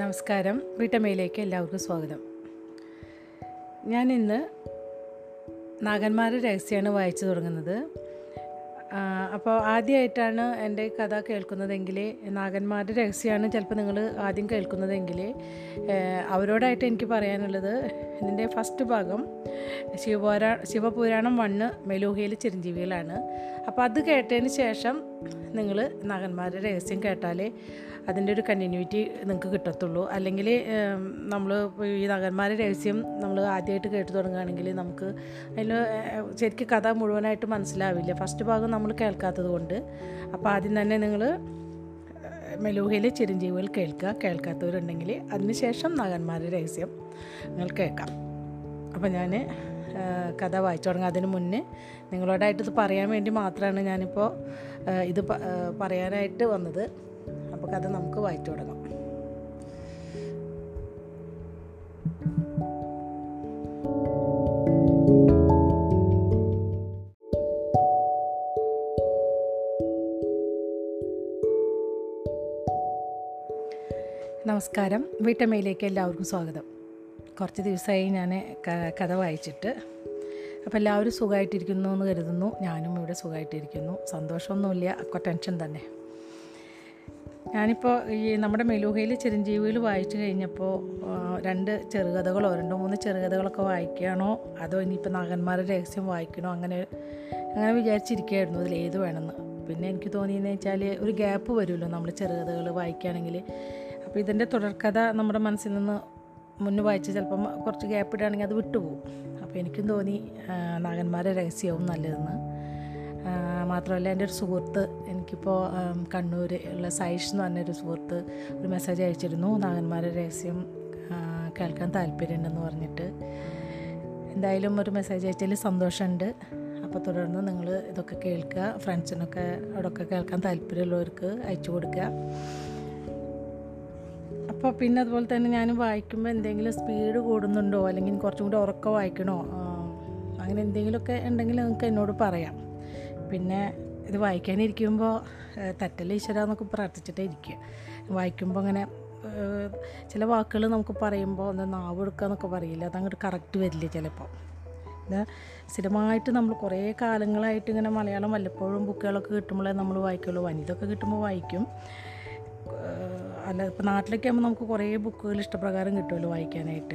നമസ്കാരം. വീട്ടമ്മയിലേക്ക് എല്ലാവർക്കും സ്വാഗതം. ഞാൻ ഇന്ന് നാഗന്മാരുടെ രഹസ്യമാണ് വായിച്ചു തുടങ്ങുന്നത്. അപ്പോൾ ആദ്യമായിട്ടാണ് എന്റെ കഥ കേൾക്കുന്നതെങ്കിൽ നാഗന്മാരുടെ രഹസ്യമാണ് ചിലപ്പോൾ നിങ്ങൾ ആദ്യം കേൾക്കുന്നതെങ്കിൽ അവരോടായിട്ട് എനിക്ക് പറയാനുള്ളത്. ഇതിന്റെ ഫസ്റ്റ് ഭാഗം ശിവപുരാ ശിവപുരാണം വണ്ണ് മെലൂഹയിൽ ചിരഞ്ജീവികളാണ്. അപ്പോൾ അത് കേട്ടതിന് ശേഷം നിങ്ങൾ നഗന്മാരുടെ രഹസ്യം കേട്ടാലേ അതിന്റെ ഒരു കണ്ടിന്യൂറ്റി നിങ്ങൾക്ക് കിട്ടത്തുള്ളൂ. അല്ലെങ്കിൽ നമ്മൾ ഈ നഗന്മാരുടെ രഹസ്യം നമ്മൾ ആദ്യമായിട്ട് കേട്ടു തുടങ്ങുകയാണെങ്കിൽ നമുക്ക് അതിൽ ശരിക്കും കഥ മുഴുവനായിട്ട് മനസ്സിലാവില്ല. ഫസ്റ്റ് ഭാഗം നമ്മൾ കേൾക്കാത്തത് കൊണ്ട്. അപ്പോൾ ആദ്യം തന്നെ നിങ്ങൾ മെലൂഹയിലെ ചിരഞ്ജീവികൾ കേൾക്കുക. കേൾക്കാത്തവരുണ്ടെങ്കിൽ അതിനുശേഷം നഗന്മാരുടെ രഹസ്യം നിങ്ങൾ കേൾക്കാം. അപ്പോൾ ഞാൻ കഥ വായിച്ചു തുടങ്ങാം. അതിന് മുന്നേ നിങ്ങളോടായിട്ട് ഇത് പറയാൻ വേണ്ടി മാത്രമാണ് ഞാനിപ്പോൾ ഇത് പറയാനായിട്ട് വന്നത്. അപ്പോൾ കഥ നമുക്ക് വായിച്ചു തുടങ്ങാം. നമസ്കാരം. വീട്ടമ്മയിലേക്ക് എല്ലാവർക്കും സ്വാഗതം. കുറച്ച് ദിവസമായി ഞാൻ കഥ വായിച്ചിട്ട്. അപ്പോൾ എല്ലാവരും സുഖമായിട്ടിരിക്കുന്നു എന്ന് കരുതുന്നു. ഞാനും ഇവിടെ സുഖമായിട്ടിരിക്കുന്നു സന്തോഷമൊന്നുമില്ല. ഒക്കെ ടെൻഷൻ തന്നെ. ഞാനിപ്പോൾ ഈ നമ്മുടെ മെലൂഹയിൽ ചിരഞ്ജീവിയിൽ വായിച്ചു കഴിഞ്ഞപ്പോൾ രണ്ട് ചെറുകഥകളോ രണ്ടോ മൂന്ന് ചെറുകഥകളൊക്കെ വായിക്കുകയാണോ? അതോ ഇനിയിപ്പോൾ നാഗന്മാരുടെ രഹസ്യം വായിക്കണോ? അങ്ങനെ അങ്ങനെ വിചാരിച്ചിരിക്കുകയായിരുന്നു. അതിൽ ഏത് വേണമെന്ന്. പിന്നെ എനിക്ക് തോന്നിയെന്ന് വെച്ചാൽ ഒരു ഗ്യാപ്പ് വരുമല്ലോ നമ്മൾ ചെറുകഥകൾ വായിക്കുകയാണെങ്കിൽ അപ്പോൾ ഇതിന്റെ തുടർക്കഥ നമ്മുടെ മനസ്സിൽ നിന്ന് മുന്നേ വായിച്ച് ചിലപ്പം കുറച്ച് ഗ്യാപ്പ് ഇടുകയാണെങ്കിൽ അത് വിട്ടുപോകും. അപ്പോൾ എനിക്കും തോന്നി നാഗന്മാരെ രഹസ്യവും നല്ലതെന്ന്. മാത്രമല്ല എന്റെ ഒരു സുഹൃത്ത് എനിക്കിപ്പോൾ കണ്ണൂർ ഉള്ള സൈഷ് എന്ന് പറഞ്ഞൊരു സുഹൃത്ത് ഒരു മെസ്സേജ് അയച്ചിരുന്നു. നാഗന്മാരെ രഹസ്യം കേൾക്കാൻ താല്പര്യമുണ്ടെന്ന് പറഞ്ഞിട്ട്. എന്തായാലും ഒരു മെസ്സേജ് അയച്ചതിൽ സന്തോഷമുണ്ട്. അപ്പോൾ തുടർന്ന് നിങ്ങൾ ഇതൊക്കെ കേൾക്കുക ഫ്രണ്ട്സിനൊക്കെ അവിടെയൊക്കെ കേൾക്കാൻ താല്പര്യമുള്ളവർക്ക് അയച്ചു കൊടുക്കുക. അപ്പോൾ പിന്നെ അതുപോലെ തന്നെ ഞാൻ വായിക്കുമ്പോൾ എന്തെങ്കിലും സ്പീഡ് കൂടുന്നുണ്ടോ? അല്ലെങ്കിൽ കുറച്ചും കൂടി ഉറക്കം വായിക്കണോ? അങ്ങനെ എന്തെങ്കിലുമൊക്കെ ഉണ്ടെങ്കിൽ നിങ്ങൾക്ക് എന്നോട് പറയാം. പിന്നെ ഇത് വായിക്കാനിരിക്കുമ്പോൾ തെറ്റല്ല ഈശ്വര എന്നൊക്കെ പ്രാർത്ഥിച്ചിട്ടേ ഇരിക്കുക. വായിക്കുമ്പോൾ അങ്ങനെ ചില വാക്കുകൾ നമുക്ക് പറയുമ്പോൾ ഒന്ന് നാവ് എടുക്കുക എന്നൊക്കെ പറയില്ല അതങ്ങോട്ട് കറക്റ്റ് വരില്ല ചിലപ്പോൾ സ്ഥിരമായിട്ട് നമ്മൾ കുറേ കാലങ്ങളായിട്ട് ഇങ്ങനെ മലയാളം വല്ലപ്പോഴും ബുക്കുകളൊക്കെ കിട്ടുമ്പോഴേ നമ്മൾ വായിക്കുള്ളൂ വനിതൊക്കെ കിട്ടുമ്പോൾ വായിക്കും. അല്ല ഇപ്പോൾ നാട്ടിലൊക്കെ ആകുമ്പോൾ നമുക്ക് കുറേ ബുക്കുകൾ ഇഷ്ടപ്രകാരം കിട്ടുമല്ലോ വായിക്കാനായിട്ട്.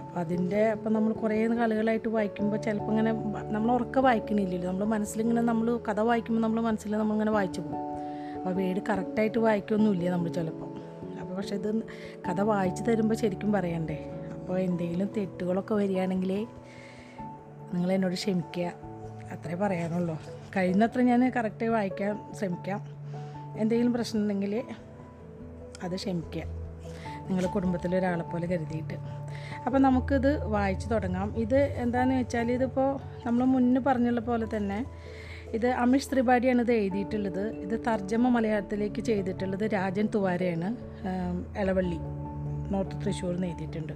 അപ്പോൾ അതിന്റെ ഇപ്പം നമ്മൾ കുറേ കാലുകളായിട്ട് വായിക്കുമ്പോൾ ചിലപ്പോൾ ഇങ്ങനെ നമ്മൾ ഉറക്ക വായിക്കണില്ലല്ലോ. നമ്മൾ മനസ്സിലിങ്ങനെ നമ്മൾ കഥ വായിക്കുമ്പോൾ നമ്മൾ മനസ്സിൽ നമ്മളിങ്ങനെ വായിച്ചു പോകും. അപ്പോൾ വീട് കറക്റ്റായിട്ട് വായിക്കൊന്നുമില്ല നമ്മൾ ചിലപ്പോൾ അപ്പോൾ പക്ഷെ ഇത് കഥ വായിച്ച് തരുമ്പോൾ ശരിക്കും പറയണ്ടേ? അപ്പോൾ എന്തെങ്കിലും തെറ്റുകളൊക്കെ വരികയാണെങ്കിൽ നിങ്ങൾ എന്നോട് ക്ഷമിക്കുക അത്രേ പറയാനുള്ളൂ. കഴിയുന്നത്ര ഞാൻ കറക്റ്റായി വായിക്കാൻ ശ്രമിക്കാം. എന്തെങ്കിലും പ്രശ്നം ഉണ്ടെങ്കിൽ അത് ക്ഷമിക്കുക. നിങ്ങൾ കുടുംബത്തിലെ ഒരാളെ പോലെ കരുതിയിട്ട്. അപ്പോൾ നമുക്കിത് വായിച്ചു തുടങ്ങാം. ഇത് എന്താണെന്ന് വെച്ചാൽ ഇതിപ്പോൾ നമ്മൾ മുന്നേ പറഞ്ഞുള്ള പോലെ തന്നെ ഇത് അമിഷ് ത്രിപാഠിയാണ് ഇത് എഴുതിയിട്ടുള്ളത്. ഇത് തർജമ മലയാളത്തിലേക്ക് ചെയ്തിട്ടുള്ളത് രാജൻ തുവാരയാണ്. എളവള്ളി നോർത്ത് തൃശ്ശൂർ നിന്ന് എഴുതിയിട്ടുണ്ട്.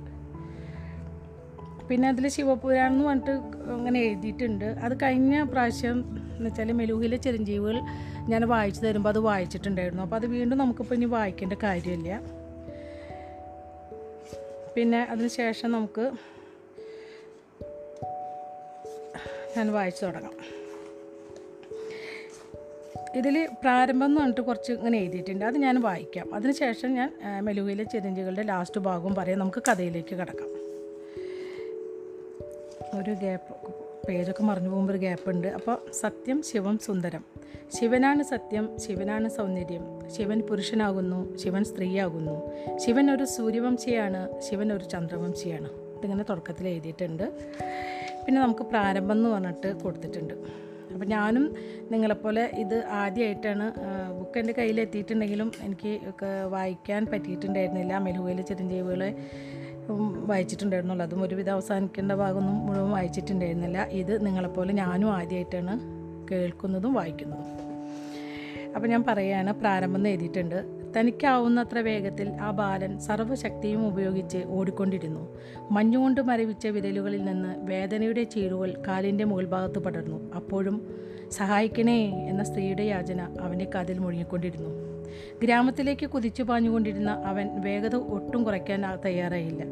പിന്നെ അതിൽ ശിവപുരാണം എന്ന് പറഞ്ഞിട്ട് അങ്ങനെ എഴുതിയിട്ടുണ്ട്. അത് കഴിഞ്ഞ പ്രാവശ്യം എന്ന് വെച്ചാൽ മെലൂഹിലെ ചിരഞ്ജീവികൾ ഞാൻ വായിച്ചു തരുമ്പോൾ അത് വായിച്ചിട്ടുണ്ടായിരുന്നു. അപ്പോൾ അത് വീണ്ടും നമുക്കിപ്പോൾ ഇനി വായിക്കേണ്ട കാര്യമില്ല. പിന്നെ അതിന് ശേഷം നമുക്ക് ഞാൻ വായിച്ചു തുടങ്ങാം. ഇതിൽ പ്രാരംഭം എന്ന് പറഞ്ഞിട്ട് കുറച്ച് ഇങ്ങനെ എഴുതിയിട്ടുണ്ട്. അത് ഞാൻ വായിക്കാം. അതിനുശേഷം ഞാൻ മെലുവയിലെ മെലുവിലെ ചിരഞ്ജികളുടെ ലാസ്റ്റ് ഭാഗവും പറയാം. നമുക്ക് കഥയിലേക്ക് കിടക്കാം. ഒരു ഗ്യാപ്പ് പേജൊക്കെ മറിഞ്ഞു പോകുമ്പോൾ ഒരു ഗ്യാപ്പ് ഉണ്ട്. അപ്പോൾ സത്യം ശിവം സുന്ദരം. ശിവനാണ് സത്യം ശിവനാണ് സൗന്ദര്യം. ശിവൻ പുരുഷനാകുന്നു ശിവൻ സ്ത്രീയാകുന്നു. ശിവൻ ഒരു സൂര്യവംശിയാണ് ശിവൻ ഒരു ചന്ദ്രവംശിയാണ്. ഇതിങ്ങനെ തുടക്കത്തിൽ എഴുതിയിട്ടുണ്ട്. പിന്നെ നമുക്ക് പ്രാരംഭം എന്ന് പറഞ്ഞിട്ട് കൊടുത്തിട്ടുണ്ട്. അപ്പോൾ ഞാനും നിങ്ങളെപ്പോലെ ഇത് ആദ്യമായിട്ടാണ് ബുക്ക് എന്റെ കയ്യിൽ എത്തിയിട്ടുണ്ടെങ്കിലും എനിക്ക് വായിക്കാൻ പറ്റിയിട്ടുണ്ടായിരുന്നില്ല. മെലുവയിൽ ചിരഞ്ജീവികളെ വായിച്ചിട്ടുണ്ടായിരുന്നുള്ളൂ. അതും ഒരുവിധം അവസാനിക്കേണ്ട ഭാഗമൊന്നും മുഴുവൻ വായിച്ചിട്ടുണ്ടായിരുന്നില്ല. ഇത് നിങ്ങളെപ്പോലെ ഞാനും ആദ്യമായിട്ടാണ് കേൾക്കുന്നതും വായിക്കുന്നതും. അപ്പോൾ ഞാൻ പറയുകയാണ് പ്രാരംഭം എന്ന് എഴുതിയിട്ടുണ്ട്. തനിക്കാവുന്നത്ര വേഗത്തിൽ ആ ബാലൻ സർവശക്തിയും ഉപയോഗിച്ച് ഓടിക്കൊണ്ടിരുന്നു. മഞ്ഞുകൊണ്ട് മരവിച്ച വിരലുകളിൽ നിന്ന് വേദനയുടെ ചീറുകൾ കാലിന്റെ മുകൾ ഭാഗത്ത് പടർന്നു. അപ്പോഴും സഹായിക്കണേ എന്ന സ്ത്രീയുടെ യാചന അവന്റെ കാതിൽ മുഴുങ്ങിക്കൊണ്ടിരുന്നു ഗ്രാമത്തിലേക്ക് കുതിച്ചു പാഞ്ഞുകൊണ്ടിരുന്ന അവൻ വേഗത ഒട്ടും കുറയ്ക്കാൻ തയ്യാറായില്ല.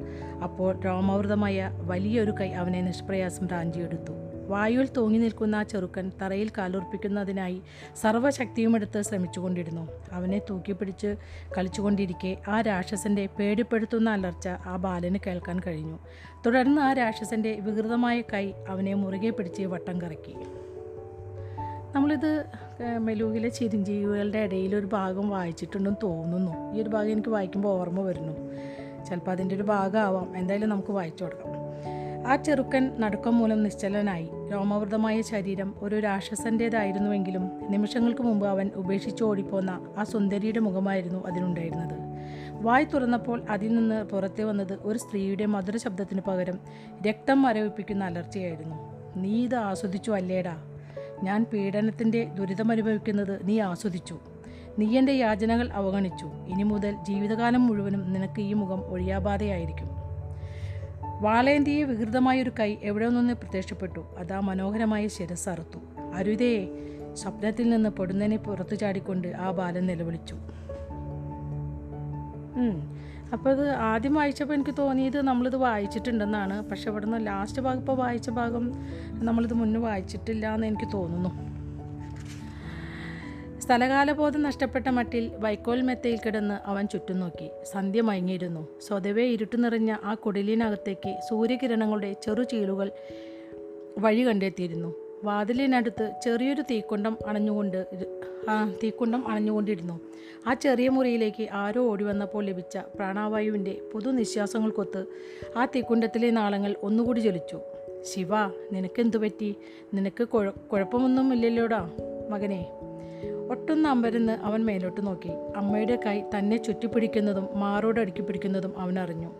അപ്പോൾ രോമാവൃതമായ വലിയൊരു കൈ അവനെ നിഷ്പ്രയാസം റാഞ്ചിയെടുത്തു. വായുവിൽ തൂങ്ങി നിൽക്കുന്ന ആ ചെറുക്കൻ തറയിൽ കാലുറപ്പിക്കുന്നതിനായി സർവശക്തിയുമെടുത്ത് ശ്രമിച്ചുകൊണ്ടിരുന്നു. അവനെ തൂക്കിപ്പിടിച്ച് കളിച്ചുകൊണ്ടിരിക്കെ ആ രാക്ഷസന്റെ പേടിപ്പെടുത്തുന്ന അലർച്ച ആ ബാലന് കേൾക്കാൻ കഴിഞ്ഞു. തുടർന്ന് ആ രാക്ഷസന്റെ വികൃതമായ കൈ അവനെ മുറുകെ പിടിച്ച് വട്ടം കറക്കി. നമ്മളിത് മെലൂഹിലെ ചിരഞ്ജീവികളുടെ ഇടയിൽ ഒരു ഭാഗം വായിച്ചിട്ടുണ്ടെന്ന് തോന്നുന്നു. ഈ ഒരു ഭാഗം എനിക്ക് വായിക്കുമ്പോൾ ഓർമ്മ വരുന്നു. ചിലപ്പോൾ അതിന്റെ ഒരു ഭാഗമാവാം. എന്തായാലും നമുക്ക് വായിച്ചു കൊടുക്കാം. ആ ചെറുക്കൻ നടുക്കം മൂലം നിശ്ചലനായി. രോമവൃതമായ ശരീരം ഒരു രാക്ഷസന്റേതായിരുന്നുവെങ്കിലും നിമിഷങ്ങൾക്ക് മുമ്പ് അവൻ ഉപേക്ഷിച്ച് ഓടിപ്പോന്ന ആ സുന്ദരിയുടെ മുഖമായിരുന്നു അതിനുണ്ടായിരുന്നത്. വായി തുറന്നപ്പോൾ അതിൽ നിന്ന് പുറത്തെ വന്നത് ഒരു സ്ത്രീയുടെ മധുര ശബ്ദത്തിന് പകരം രക്തം മരവിപ്പിക്കുന്ന അലർച്ചയായിരുന്നു. നീ ഇത് ആസ്വദിച്ചു അല്ലേടാ? ഞാൻ പീഡനത്തിന്റെ ദുരിതമനുഭവിക്കുന്നത് നീ ആസ്വദിച്ചു. നീ എന്റെ യാചനകൾ അവഗണിച്ചു. ഇനി മുതൽ ജീവിതകാലം മുഴുവനും നിനക്ക് ഈ മുഖം ഒഴിയാബാധയായിരിക്കും. വാളേന്തിയെ വികൃതമായൊരു കൈ എവിടെ നിന്ന് പ്രത്യക്ഷപ്പെട്ടു. അത് മനോഹരമായ ശിരസ് അറുത്തു. അരുതേ സ്വപ്നത്തിൽ നിന്ന് പൊടുന്നനെ പുറത്തു ചാടിക്കൊണ്ട് ആ ബാലൻ നിലവിളിച്ചു. അപ്പോൾ ഇത് ആദ്യം വായിച്ചപ്പോൾ എനിക്ക് തോന്നിയത് നമ്മളിത് വായിച്ചിട്ടുണ്ടെന്നാണ്. പക്ഷെ ഇവിടെ നിന്ന് ലാസ്റ്റ് ഭാഗം ഇപ്പോൾ വായിച്ച ഭാഗം നമ്മളിത് മുന്നേ വായിച്ചിട്ടില്ല എന്ന് എനിക്ക് തോന്നുന്നു. സ്ഥലകാലബോധം നഷ്ടപ്പെട്ട മട്ടിൽ വൈക്കോൽ മെത്തയിൽ കിടന്ന് അവൻ ചുറ്റും നോക്കി. സന്ധ്യ മയങ്ങിയിരുന്നു. സ്വതവേ ഇരുട്ട് നിറഞ്ഞ ആ കുടിലിനകത്തേക്ക് സൂര്യകിരണങ്ങളുടെ ചെറു ചീളുകൾ വഴി കണ്ടെത്തിയിരുന്നു. വാതിലിനടുത്ത് ചെറിയൊരു തീക്കൊണ്ടം അണഞ്ഞുകൊണ്ട് തീക്കുണ്ടം അണഞ്ഞുകൊണ്ടിരുന്നു. ആ ചെറിയ മുറിയിലേക്ക് ആരോ ഓടി വന്നപ്പോൾ ലഭിച്ച പ്രാണവായുവിന്റെ പുതു നിശ്വാസങ്ങൾക്കൊത്ത് ആ തീക്കുണ്ടത്തിലെ നാളങ്ങൾ ഒന്നുകൂടി ജ്വലിച്ചു. ശിവ നിനക്കെന്തു പറ്റി? നിനക്ക് കുഴ കുഴപ്പമൊന്നുമില്ലല്ലോടാ മകനെ. ഒട്ടൊന്ന് അമ്പരന്ന് അവൻ മേലോട്ട് നോക്കി. അമ്മയുടെ കൈ തന്നെ ചുറ്റിപ്പിടിക്കുന്നതും മാറോട് അടുക്കി പിടിക്കുന്നതും അവൻ അറിഞ്ഞു.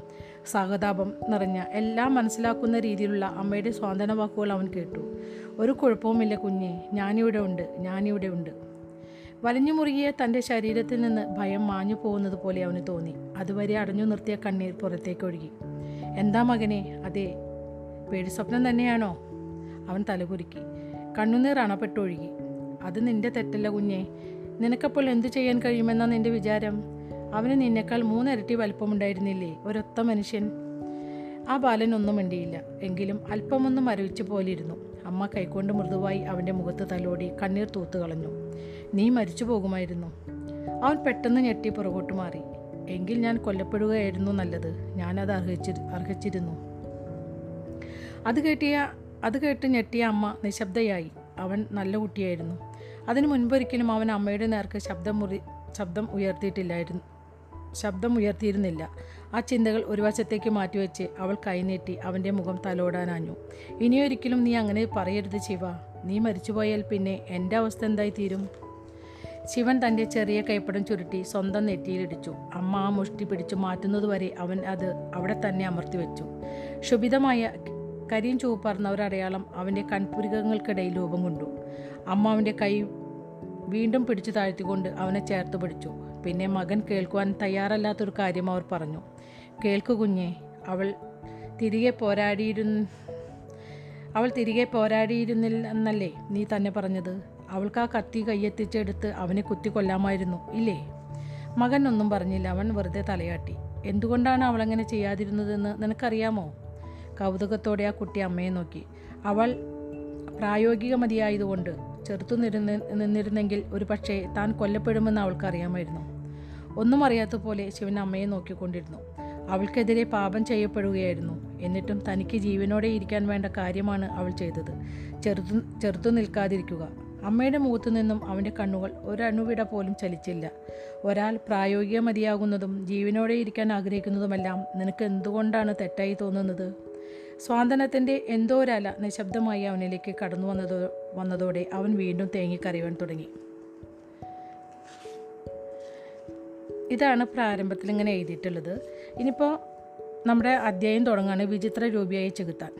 സഹതാപം നിറഞ്ഞ എല്ലാം മനസ്സിലാക്കുന്ന രീതിയിലുള്ള അമ്മയുടെ സ്വാന്തന വാക്കുകൾ അവൻ കേട്ടു. ഒരു കുഴപ്പവുമില്ല കുഞ്ഞെ ഞാനിവിടെ ഉണ്ട് ഞാനിവിടെ ഉണ്ട്. വലിഞ്ഞു മുറുകിയ തന്റെ ശരീരത്തിൽ നിന്ന് ഭയം മാഞ്ഞു പോകുന്നത് പോലെ അവന് തോന്നി. അതുവരെ അടഞ്ഞു നിർത്തിയ കണ്ണീർ പുറത്തേക്ക് ഒഴുകി. എന്താ മകനെ? അതെ പേടി സ്വപ്നം തന്നെയാണോ? അവൻ തലകുരുക്കി കണ്ണുനീർ അണപ്പെട്ടൊഴുകി അത് നിന്റെ തെറ്റല്ല കുഞ്ഞെ. നിനക്കപ്പോൾ എന്തു ചെയ്യാൻ കഴിയുമെന്നാ നിന്റെ വിചാരം? അവന് നിന്നേക്കാൾ മൂന്നിരട്ടി വലിപ്പമുണ്ടായിരുന്നില്ലേ ഒരൊത്ത മനുഷ്യൻ? ആ ബാലൻ ഒന്നും മിണ്ടിയില്ല. എങ്കിലും അല്പമൊന്നും മരവിച്ചു പോലിരുന്നു അമ്മ കൈകൊണ്ട് മൃദുവായി അവന്റെ മുഖത്ത് തലോടി കണ്ണീർ തൂത്തു കളഞ്ഞു നീ മരിച്ചു പോകുമായിരുന്നു. അവൻ പെട്ടെന്ന് ഞെട്ടി പുറകോട്ട് മാറി. എങ്കിൽ ഞാൻ കൊല്ലപ്പെടുകയായിരുന്നു നല്ലത്. ഞാനത് അർഹിച്ചി അർഹിച്ചിരുന്നു. അത് കേട്ടിയ അത് കേട്ട് ഞെട്ടിയ അമ്മ നിശബ്ദയായി. അവൻ നല്ല കുട്ടിയായിരുന്നു. അതിനു മുൻപൊരിക്കലും അവൻ അമ്മയുടെ നേർക്ക് ശബ്ദം മുറി ശബ്ദം ഉയർത്തിയിട്ടില്ലായിരുന്നു ശബ്ദം ഉയർത്തിയിരുന്നില്ല. ആ ചിന്തകൾ ഒരു വശത്തേക്ക് മാറ്റിവെച്ച് അവൾ കൈനീട്ടി അവന്റെ മുഖം തലോടാനാഞ്ഞു. ഇനിയൊരിക്കലും നീ അങ്ങനെ പറയരുത് ശിവ. നീ മരിച്ചുപോയാൽ പിന്നെ എന്റെ അവസ്ഥ എന്തായി തീരും ശിവൻ തന്റെ ചെറിയ കൈപ്പടം ചുരുട്ടി സ്വന്തം നെറ്റിയിലിടിച്ചു. അമ്മ ആ മുഷ്ടി പിടിച്ചു മാറ്റുന്നതുവരെ അവൻ അത് അവിടെ തന്നെ അമർത്തി വെച്ചു. ശുഭിതമായ കരിയും ചുവപ്പറന്ന ഒരു അടയാളം അവന്റെ കൺപുരികങ്ങൾക്കിടയിൽ രൂപം കൊണ്ടു. അമ്മ അവന്റെ കൈ വീണ്ടും പിടിച്ചു താഴ്ത്തിക്കൊണ്ട് അവനെ ചേർത്ത് പിടിച്ചു. പിന്നെ മകൻ കേൾക്കുവാൻ തയ്യാറല്ലാത്തൊരു കാര്യം അവർ പറഞ്ഞു. കേൾക്കു കുഞ്ഞെ അവൾ തിരികെ പോരാടിയിരുന്ന അവൾ തിരികെ പോരാടിയിരുന്നില്ലെന്നല്ലേ നീ തന്നെ പറഞ്ഞത്? അവൾക്ക് ആ കത്തി കയ്യെത്തിച്ചെടുത്ത് അവനെ കുത്തി കൊല്ലാമായിരുന്നു ഇല്ലേ? മകൻ ഒന്നും പറഞ്ഞില്ല. അവൻ വെറുതെ തലയാട്ടി. എന്തുകൊണ്ടാണ് അവളങ്ങനെ ചെയ്യാതിരുന്നതെന്ന് നിനക്കറിയാമോ? കൗതുകത്തോടെ ആ കുട്ടി അമ്മയെ നോക്കി. അവൾ പ്രായോഗിക മതിയായതുകൊണ്ട് ചെറുത്തു നിരുന്ന് നിന്നിരുന്നെങ്കിൽ ഒരു പക്ഷേ താൻ കൊല്ലപ്പെടുമെന്ന് അവൾക്കറിയാമായിരുന്നു. ഒന്നും അറിയാത്ത പോലെ ശിവൻ അമ്മയെ നോക്കിക്കൊണ്ടിരുന്നു. അവൾക്കെതിരെ പാപം ചെയ്യപ്പെടുകയായിരുന്നു. എന്നിട്ടും തനിക്ക് ജീവനോടെ ഇരിക്കാൻ വേണ്ട കാര്യമാണ് അവൾ ചെയ്തത്. ചെറുത്തു ചെറുത്തു നിൽക്കാതിരിക്കുക. അമ്മയുടെ മുഖത്തു നിന്നും അവന്റെ കണ്ണുകൾ ഒരണുവിട പോലും ചലിച്ചില്ല. ഒരാൾ പ്രായോഗിക മതിയാകുന്നതും ജീവനോടെ ഇരിക്കാൻ ആഗ്രഹിക്കുന്നതുമെല്ലാം നിനക്ക് എന്തുകൊണ്ടാണ് തെറ്റായി തോന്നുന്നത്? സ്വാതന്ത്ര്യത്തിന്റെ എന്തോ ഒരല നിശബ്ദമായി അവനിലേക്ക് കടന്നു വന്നതോ വന്നതോടെ അവൻ വീണ്ടും തേങ്ങിക്കറിയുവാൻ തുടങ്ങി. ഇതാണ് പ്രാരംഭത്തിൽ ഇങ്ങനെ എഴുതിയിട്ടുള്ളത്. ഇനിയിപ്പോൾ നമ്മുടെ അധ്യായം തുടങ്ങുകയാണ് വിചിത്ര രൂപിയായി ചെകുത്താൻ.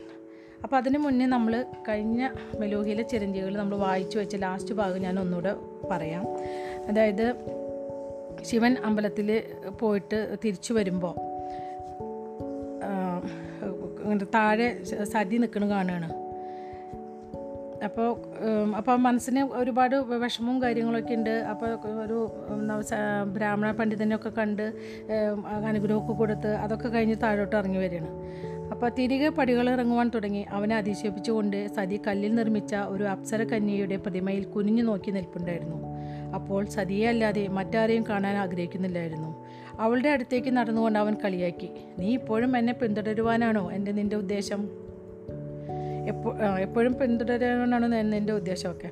അപ്പോൾ അതിന് മുന്നേ നമ്മൾ കഴിഞ്ഞ മെലൂഹിയിലെ ചിരഞ്ജീവികൾ നമ്മൾ വായിച്ചു വെച്ച ലാസ്റ്റ് ഭാഗം ഞാൻ ഒന്നുകൂടെ പറയാം. അതായത് ശിവൻ അമ്പലത്തിൽ പോയിട്ട് തിരിച്ചു വരുമ്പോൾ താഴെ സതി നിൽക്കണ കാണുകയാണ് അപ്പോൾ അപ്പോൾ മനസ്സിന് ഒരുപാട് വിഷമവും കാര്യങ്ങളൊക്കെ ഉണ്ട്. അപ്പോൾ ഒരു ബ്രാഹ്മണ പണ്ഡിതനെയൊക്കെ കണ്ട് അനുഗ്രഹമൊക്കെ കൊടുത്ത് അതൊക്കെ കഴിഞ്ഞ് താഴോട്ട് ഇറങ്ങി വരികയാണ്. അപ്പോൾ തിരികെ പടികൾ ഇറങ്ങുവാൻ തുടങ്ങി. അവനെ അതിശയിപ്പിച്ചുകൊണ്ട് സതി കല്ലിൽ നിർമ്മിച്ച ഒരു അപ്സര കന്യയുടെ പ്രതിമയിൽ കുനിഞ്ഞു നോക്കി നിൽപ്പുണ്ടായിരുന്നു. അപ്പോൾ സതിയെ അല്ലാതെ മറ്റാരെയും കാണാൻ ആഗ്രഹിക്കുന്നില്ലായിരുന്നു. അവളുടെ അടുത്തേക്ക് നടന്നുകൊണ്ട് അവൻ കളിയാക്കി. നീ ഇപ്പോഴും എന്നെ പിന്തുടരുവാനാണോ എന്റെ നിന്റെ ഉദ്ദേശം? എപ്പോ എപ്പോഴും പിന്തുടരാനാണോ എന്റെ ഉദ്ദേശമൊക്കെ?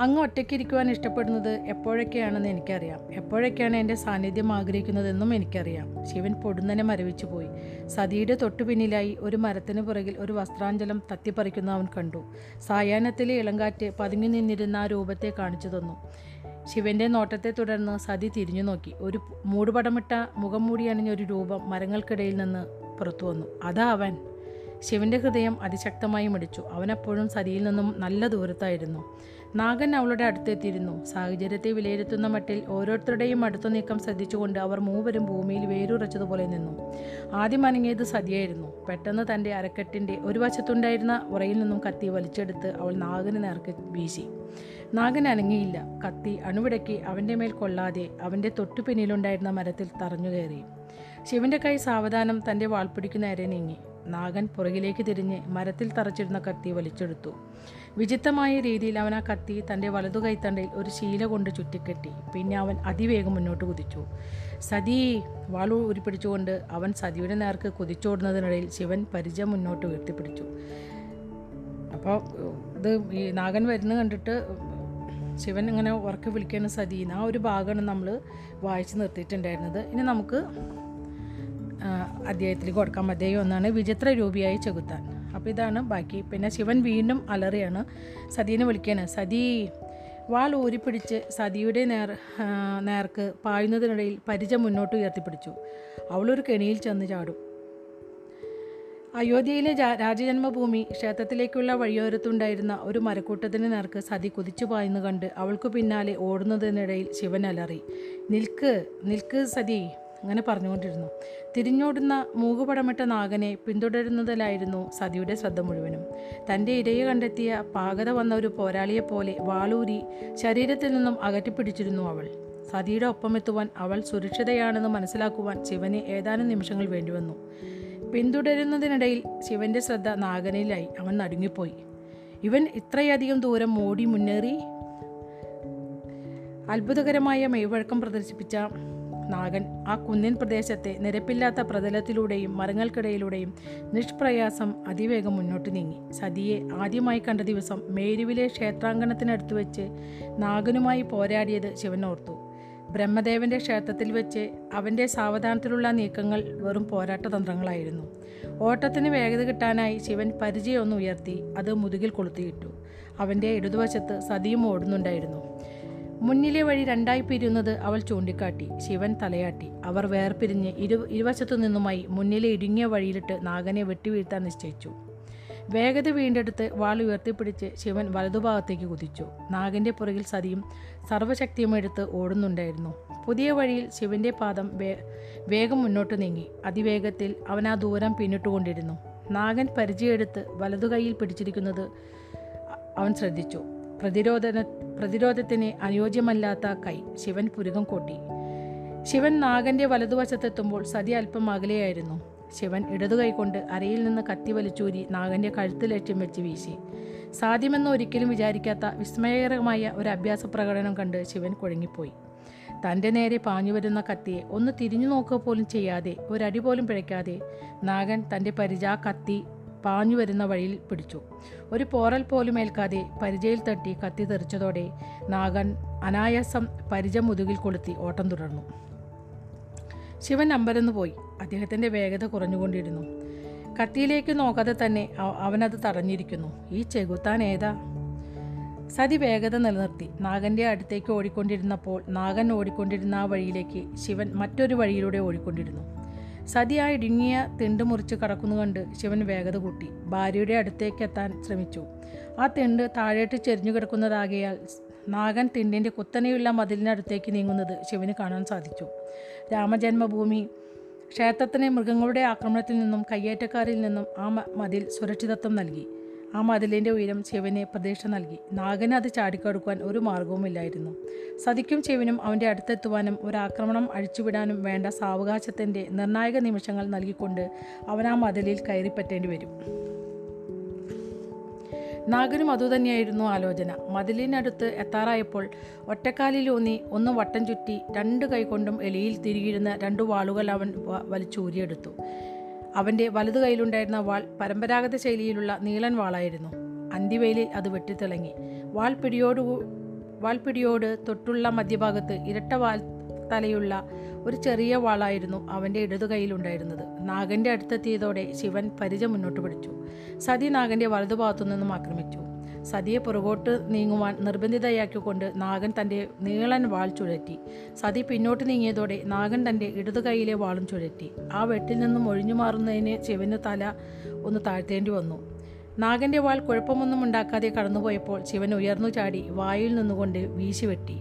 അങ്ങ് ഒറ്റയ്ക്ക് ഇരിക്കുവാൻ ഇഷ്ടപ്പെടുന്നത് എപ്പോഴൊക്കെയാണെന്ന് എനിക്കറിയാം. എപ്പോഴൊക്കെയാണ് എന്റെ സാന്നിധ്യം ആഗ്രഹിക്കുന്നതെന്നും എനിക്കറിയാം. ശിവൻ പൊടുന്നനെ മരവിച്ചു പോയി. സതിയുടെ തൊട്ടു പിന്നിലായി ഒരു മരത്തിന് പുറകിൽ ഒരു വസ്ത്രാഞ്ചലം തത്തിപ്പറിക്കുന്ന അവൻ കണ്ടു. സായാഹ്നത്തിലെ ഇളങ്കാറ്റ് പതുങ്ങി നിന്നിരുന്ന ആ രൂപത്തെ കാണിച്ചു തന്നു. ശിവന്റെ നോട്ടത്തെ തുടർന്ന് സതി തിരിഞ്ഞു നോക്കി. ഒരു മൂടുപടമിട്ട മുഖം മൂടി അണിഞ്ഞ ഒരു രൂപം മരങ്ങൾക്കിടയിൽ നിന്ന് പുറത്തു വന്നു. അതാ അവൻ. ശിവന്റെ ഹൃദയം അതിശക്തമായി മിടിച്ചു. അവനപ്പോഴും സതിയിൽ നിന്നും നല്ല ദൂരത്തായിരുന്നു. നാഗൻ അവളുടെ അടുത്തെത്തിയിരുന്നു. സാഹചര്യത്തെ വിലയിരുത്തുന്ന മട്ടിൽ ഓരോരുത്തരുടെയും അടുത്ത നീക്കം ശ്രദ്ധിച്ചുകൊണ്ട് അവർ മൂവരും ഭൂമിയിൽ വേരുറച്ചതുപോലെ നിന്നു. ആദ്യം അനങ്ങിയത് സതിയായിരുന്നു. പെട്ടെന്ന് തന്റെ അരക്കെട്ടിന്റെ ഒരു വശത്തുണ്ടായിരുന്ന ഉറയിൽ നിന്നും കത്തി വലിച്ചെടുത്ത് അവൾ നാഗന് നേർക്ക് വീശി. നാഗൻ അനങ്ങിയില്ല. കത്തി അണുവിടയ്ക്ക് അവന്റെ മേൽ കൊള്ളാതെ അവന്റെ തൊട്ടു പിന്നിലുണ്ടായിരുന്ന മരത്തിൽ തറഞ്ഞു കയറി. ശിവന്റെ കൈ സാവധാനം തന്റെ വാൾപ്പിടിക്ക് നേരെ നീങ്ങി. നാഗൻ പുറകിലേക്ക് തിരിഞ്ഞ് മരത്തിൽ തറച്ചിരുന്ന കത്തി വലിച്ചെടുത്തു. വിചിത്രമായ രീതിയിൽ അവൻ ആ കത്തി തന്റെ വലതു കൈത്തണ്ടയിൽ ഒരു ശീല കൊണ്ട് ചുറ്റിക്കെട്ടി. പിന്നെ അവൻ അതിവേഗം മുന്നോട്ട് കുതിച്ചു. സതി വാളു ഉരുപ്പിടിച്ചുകൊണ്ട് അവൻ സതിയുടെ നേർക്ക് കുതിച്ചോടുന്നതിനിടയിൽ ശിവൻ പരിചയം മുന്നോട്ട് ഉയർത്തിപ്പിടിച്ചു. അപ്പോൾ ഇത് ഈ നാഗൻ വരുന്നത് കണ്ടിട്ട് ശിവൻ ഇങ്ങനെ ഉറക്കി വിളിക്കുന്ന സതീന ആ ഒരു ഭാഗമാണ് നമ്മൾ വായിച്ച് നിർത്തിയിട്ടുണ്ടായിരുന്നത്. ഇനി നമുക്ക് അധ്യായത്തിലേക്ക് കൊടുക്കാൻ അധ്യായം ഒന്നാണ് വിചിത്ര രൂപിയായി ചെകുത്താൻ. അപ്പോൾ ഇതാണ് ബാക്കി. പിന്നെ ശിവൻ വീണ്ടും അലറിയാണ്. സതീനെ വിളിക്കുകയാണ് സതീ വാൾ ഊരിപ്പിടിച്ച് സതിയുടെ നേർ നേർക്ക് പായുന്നതിനിടയിൽ പരിച മുന്നോട്ട് ഉയർത്തിപ്പിടിച്ചു. അവളൊരു കെണിയിൽ ചെന്ന് ചാടും. അയോധ്യയിലെ രാജജന്മഭൂമി ക്ഷേത്രത്തിലേക്കുള്ള വഴിയോരത്തുണ്ടായിരുന്ന ഒരു മരക്കൂട്ടത്തിന് നേർക്ക് സതി കുതിച്ചു പായുന്നു കണ്ട് അവൾക്ക് പിന്നാലെ ഓടുന്നതിനിടയിൽ ശിവൻ അലറി. നിൽക്ക് നിൽക്ക് സതി അങ്ങനെ പറഞ്ഞുകൊണ്ടിരുന്നു. തിരിഞ്ഞോടുന്ന മൂകുപടമിട്ട നാഗനെ പിന്തുടരുന്നതിലായിരുന്നു സതിയുടെ ശ്രദ്ധ മുഴുവനും. തന്റെ ഇരയെ കണ്ടെത്തിയ പാകത വന്ന ഒരു പോരാളിയെപ്പോലെ വാളൂരി ശരീരത്തിൽ നിന്നും അകറ്റിപ്പിടിച്ചിരുന്നു അവൾ. സതിയുടെ ഒപ്പമെത്തുവാൻ അവൾ സുരക്ഷിതയാണെന്ന് മനസ്സിലാക്കുവാൻ ശിവന് ഏതാനും നിമിഷങ്ങൾ വേണ്ടിവന്നു. പിന്തുടരുന്നതിനിടയിൽ ശിവന്റെ ശ്രദ്ധ നാഗനിലായി. അവൻ നടുങ്ങിപ്പോയി. ഇവൻ ഇത്രയധികം ദൂരം മോടി മുന്നേറി? അത്ഭുതകരമായ മെയ്വഴക്കം പ്രദർശിപ്പിച്ച നാഗൻ ആ കുന്നിൻ പ്രദേശത്തെ നിരപ്പില്ലാത്ത പ്രതലത്തിലൂടെയും മരങ്ങൾക്കിടയിലൂടെയും നിഷ്പ്രയാസം അതിവേഗം മുന്നോട്ട് നീങ്ങി. സതിയെ ആദ്യമായി കണ്ട ദിവസം മേരുവിലെ ക്ഷേത്രാങ്കണത്തിനടുത്ത് വെച്ച് നാഗനുമായി പോരാടിയത് ശിവനോർത്തു ബ്രഹ്മദേവന്റെ ക്ഷേത്രത്തിൽ വെച്ച് അവന്റെ സാവധാനത്തിലുള്ള നീക്കങ്ങൾ വെറും പോരാട്ട തന്ത്രങ്ങളായിരുന്നു. ഓട്ടത്തിന് വേഗത കിട്ടാനായി ശിവൻ പരിചയമൊന്ന് ഉയർത്തി അത് മുതുകിൽ കൊളുത്തിയിട്ടു. അവന്റെ ഇടതുവശത്ത് സതിയും ഓടുന്നുണ്ടായിരുന്നു. മുന്നിലെ വഴി രണ്ടായി പിരിയുന്നത് അവൾ ചൂണ്ടിക്കാട്ടി ശിവൻ തലയാട്ടി. അവർ വേർപിരിഞ്ഞ് ഇരു ഇരുവശത്തു നിന്നുമായി മുന്നിലെ ഇടുങ്ങിയ വഴിയിലിട്ട് നാഗനെ വെട്ടിവീഴ്ത്താൻ നിശ്ചയിച്ചു. വേഗത വീണ്ടെടുത്ത് വാൾ ഉയർത്തിപ്പിടിച്ച് ശിവൻ വലതുഭാഗത്തേക്ക് കുതിച്ചു. നാഗന്റെ പുറകിൽ സതിയും സർവശക്തിയും എടുത്ത് ഓടുന്നുണ്ടായിരുന്നു. പുതിയ വഴിയിൽ ശിവന്റെ പാദം വേ- വേഗം മുന്നോട്ട് നീങ്ങി. അതിവേഗത്തിൽ അവൻ ആ ദൂരം പിന്നിട്ടുകൊണ്ടിരുന്നു. നാഗൻ പരിചയമെടുത്ത് വലതു കൈയിൽ പിടിച്ചിരിക്കുന്നത് അവൻ ശ്രദ്ധിച്ചു. പ്രതിരോധന പ്രതിരോധത്തിന് അനുയോജ്യമല്ലാത്ത കൈ ശിവൻ പുരുകം കൂട്ടി. ശിവൻ നാഗന്റെ വലതുവശത്തെത്തുമ്പോൾ സതി അല്പം അകലെയായിരുന്നു. ശിവൻ ഇടതു കൈകൊണ്ട് അരയിൽ നിന്ന് കത്തി വലിച്ചൂരി നാഗന്റെ കഴുത്ത് ലക്ഷ്യം വെച്ച് വീശി. സാധ്യമെന്ന് ഒരിക്കലും വിചാരിക്കാത്ത വിസ്മയകരമായ ഒരു അഭ്യാസ പ്രകടനം കണ്ട് ശിവൻ കുഴങ്ങിപ്പോയി. തന്റെ നേരെ പാഞ്ഞു വരുന്ന കത്തിയെ ഒന്ന് തിരിഞ്ഞു നോക്കുക പോലും ചെയ്യാതെ ഒരടി പോലും പിഴയ്ക്കാതെ നാഗൻ തന്റെ പരിചാ കത്തി പാഞ്ഞു വരുന്ന വഴിയിൽ പിടിച്ചു. ഒരു പോറൽ പോലും ഏൽക്കാതെ പരിചയിൽ തട്ടി കത്തി തെറിച്ചതോടെ നാഗൻ അനായാസം പരിച മുതുകിൽ കൊളുത്തി ഓട്ടം തുടർന്നു. ശിവൻ അമ്പരന്ന് പോയി. അദ്ദേഹത്തിന്റെ വേഗത കുറഞ്ഞുകൊണ്ടിരുന്നു. കത്തിയിലേക്ക് നോക്കാതെ തന്നെ അവ- അവനത് തടഞ്ഞിരിക്കുന്നു. ഈ ചെകുത്താൻ ഏതാ? സതി വേഗത നിലനിർത്തി. നാഗന്റെ അടുത്തേക്ക് ഓടിക്കൊണ്ടിരുന്നപ്പോൾ നാഗൻ ഓടിക്കൊണ്ടിരുന്ന ആ വഴിയിലേക്ക് ശിവൻ മറ്റൊരു വഴിയിലൂടെ ഓടിക്കൊണ്ടിരുന്നു. സതി ആ ഇടുങ്ങിയ തിണ്ട് മുറിച്ച് കടക്കുന്നു കണ്ട് ശിവൻ വേഗത കൂട്ടി. ഭാര്യയുടെ അടുത്തേക്ക് എത്താൻ ശ്രമിച്ചു. ആ തിണ്ട് താഴേട്ട് ചെരിഞ്ഞു കിടക്കുന്നതാകിയാൽ നാഗൻ തിണ്ടിന്റെ കുത്തനെയുള്ള മതിലിനടുത്തേക്ക് നീങ്ങുന്നത് ശിവന് കാണാൻ സാധിച്ചു. രാമജന്മഭൂമി ക്ഷേത്രത്തിന് മൃഗങ്ങളുടെ ആക്രമണത്തിൽ നിന്നും കയ്യേറ്റക്കാരിൽ നിന്നും ആ മതിൽ സുരക്ഷിതത്വം നൽകി. ആ മതിലിന്റെ ഉയരം ശിവന് പ്രതീക്ഷ നൽകി. നാഗന് അത് ചാടിക്കടുക്കുവാൻ ഒരു മാർഗവുമില്ലായിരുന്നു സതിക്കും ചെവിനും അവന്റെ അടുത്തെത്തുവാനും ഒരാക്രമണം അഴിച്ചുവിടാനും വേണ്ട സാവകാശത്തിന്റെ നിർണായക നിമിഷങ്ങൾ നൽകിക്കൊണ്ട് അവൻ ആ മതിലിൽ കയറിപ്പറ്റേണ്ടി വരും. നാഗനും അതുതന്നെയായിരുന്നു ആലോചന. മതിലിനടുത്ത് എത്താറായപ്പോൾ ഒറ്റക്കാലിലൂന്നി ഒന്ന് വട്ടം ചുറ്റി രണ്ട് കൈകൊണ്ടും എലിയിൽ തിരിയിരുന്ന രണ്ട് വാളുകൾ അവൻ വലിച്ചൂരിയെടുത്തു. അവന്റെ വലതു കൈയിലുണ്ടായിരുന്ന വാൾ പരമ്പരാഗത ശൈലിയിലുള്ള നീളൻ വാളായിരുന്നു. അന്തിവേലിൽ അത് വെട്ടിത്തിളങ്ങി. വാൾപിടിയോട് വാൾപിടിയോട് വാൾ പിടിയോട് തൊട്ടുള്ള മധ്യഭാഗത്ത് ഇരട്ട വാൽ തലയുള്ള ഒരു ചെറിയ വാളായിരുന്നു അവന്റെ ഇടതു കൈയിലുണ്ടായിരുന്നത്. നാഗന്റെ അടുത്തെത്തിയതോടെ ശിവൻ പരിച മുന്നോട്ട് പിടിച്ചു സതി നാഗന്റെ വലതുഭാഗത്തു നിന്നും ആക്രമിച്ചു. സതിയെ പുറകോട്ട് നീങ്ങുവാൻ നിർബന്ധിതയാക്കിക്കൊണ്ട് നാഗൻ തന്റെ നീളൻ വാൾ ചുഴറ്റി. സതി പിന്നോട്ട് നീങ്ങിയതോടെ നാഗൻ തന്റെ ഇടതു കൈയിലെ വാളും ചുഴറ്റി. ആ വെട്ടിൽ നിന്നും ഒഴിഞ്ഞു മാറുന്നതിന് ശിവന് തല ഒന്ന് താഴ്ത്തേണ്ടി വന്നു. നാഗന്റെ വാൾ കുഴപ്പമൊന്നും ഉണ്ടാക്കാതെ കടന്നുപോയപ്പോൾ ശിവൻ ഉയർന്നു ചാടി വായിൽ നിന്നുകൊണ്ട് വീശി വെട്ടി.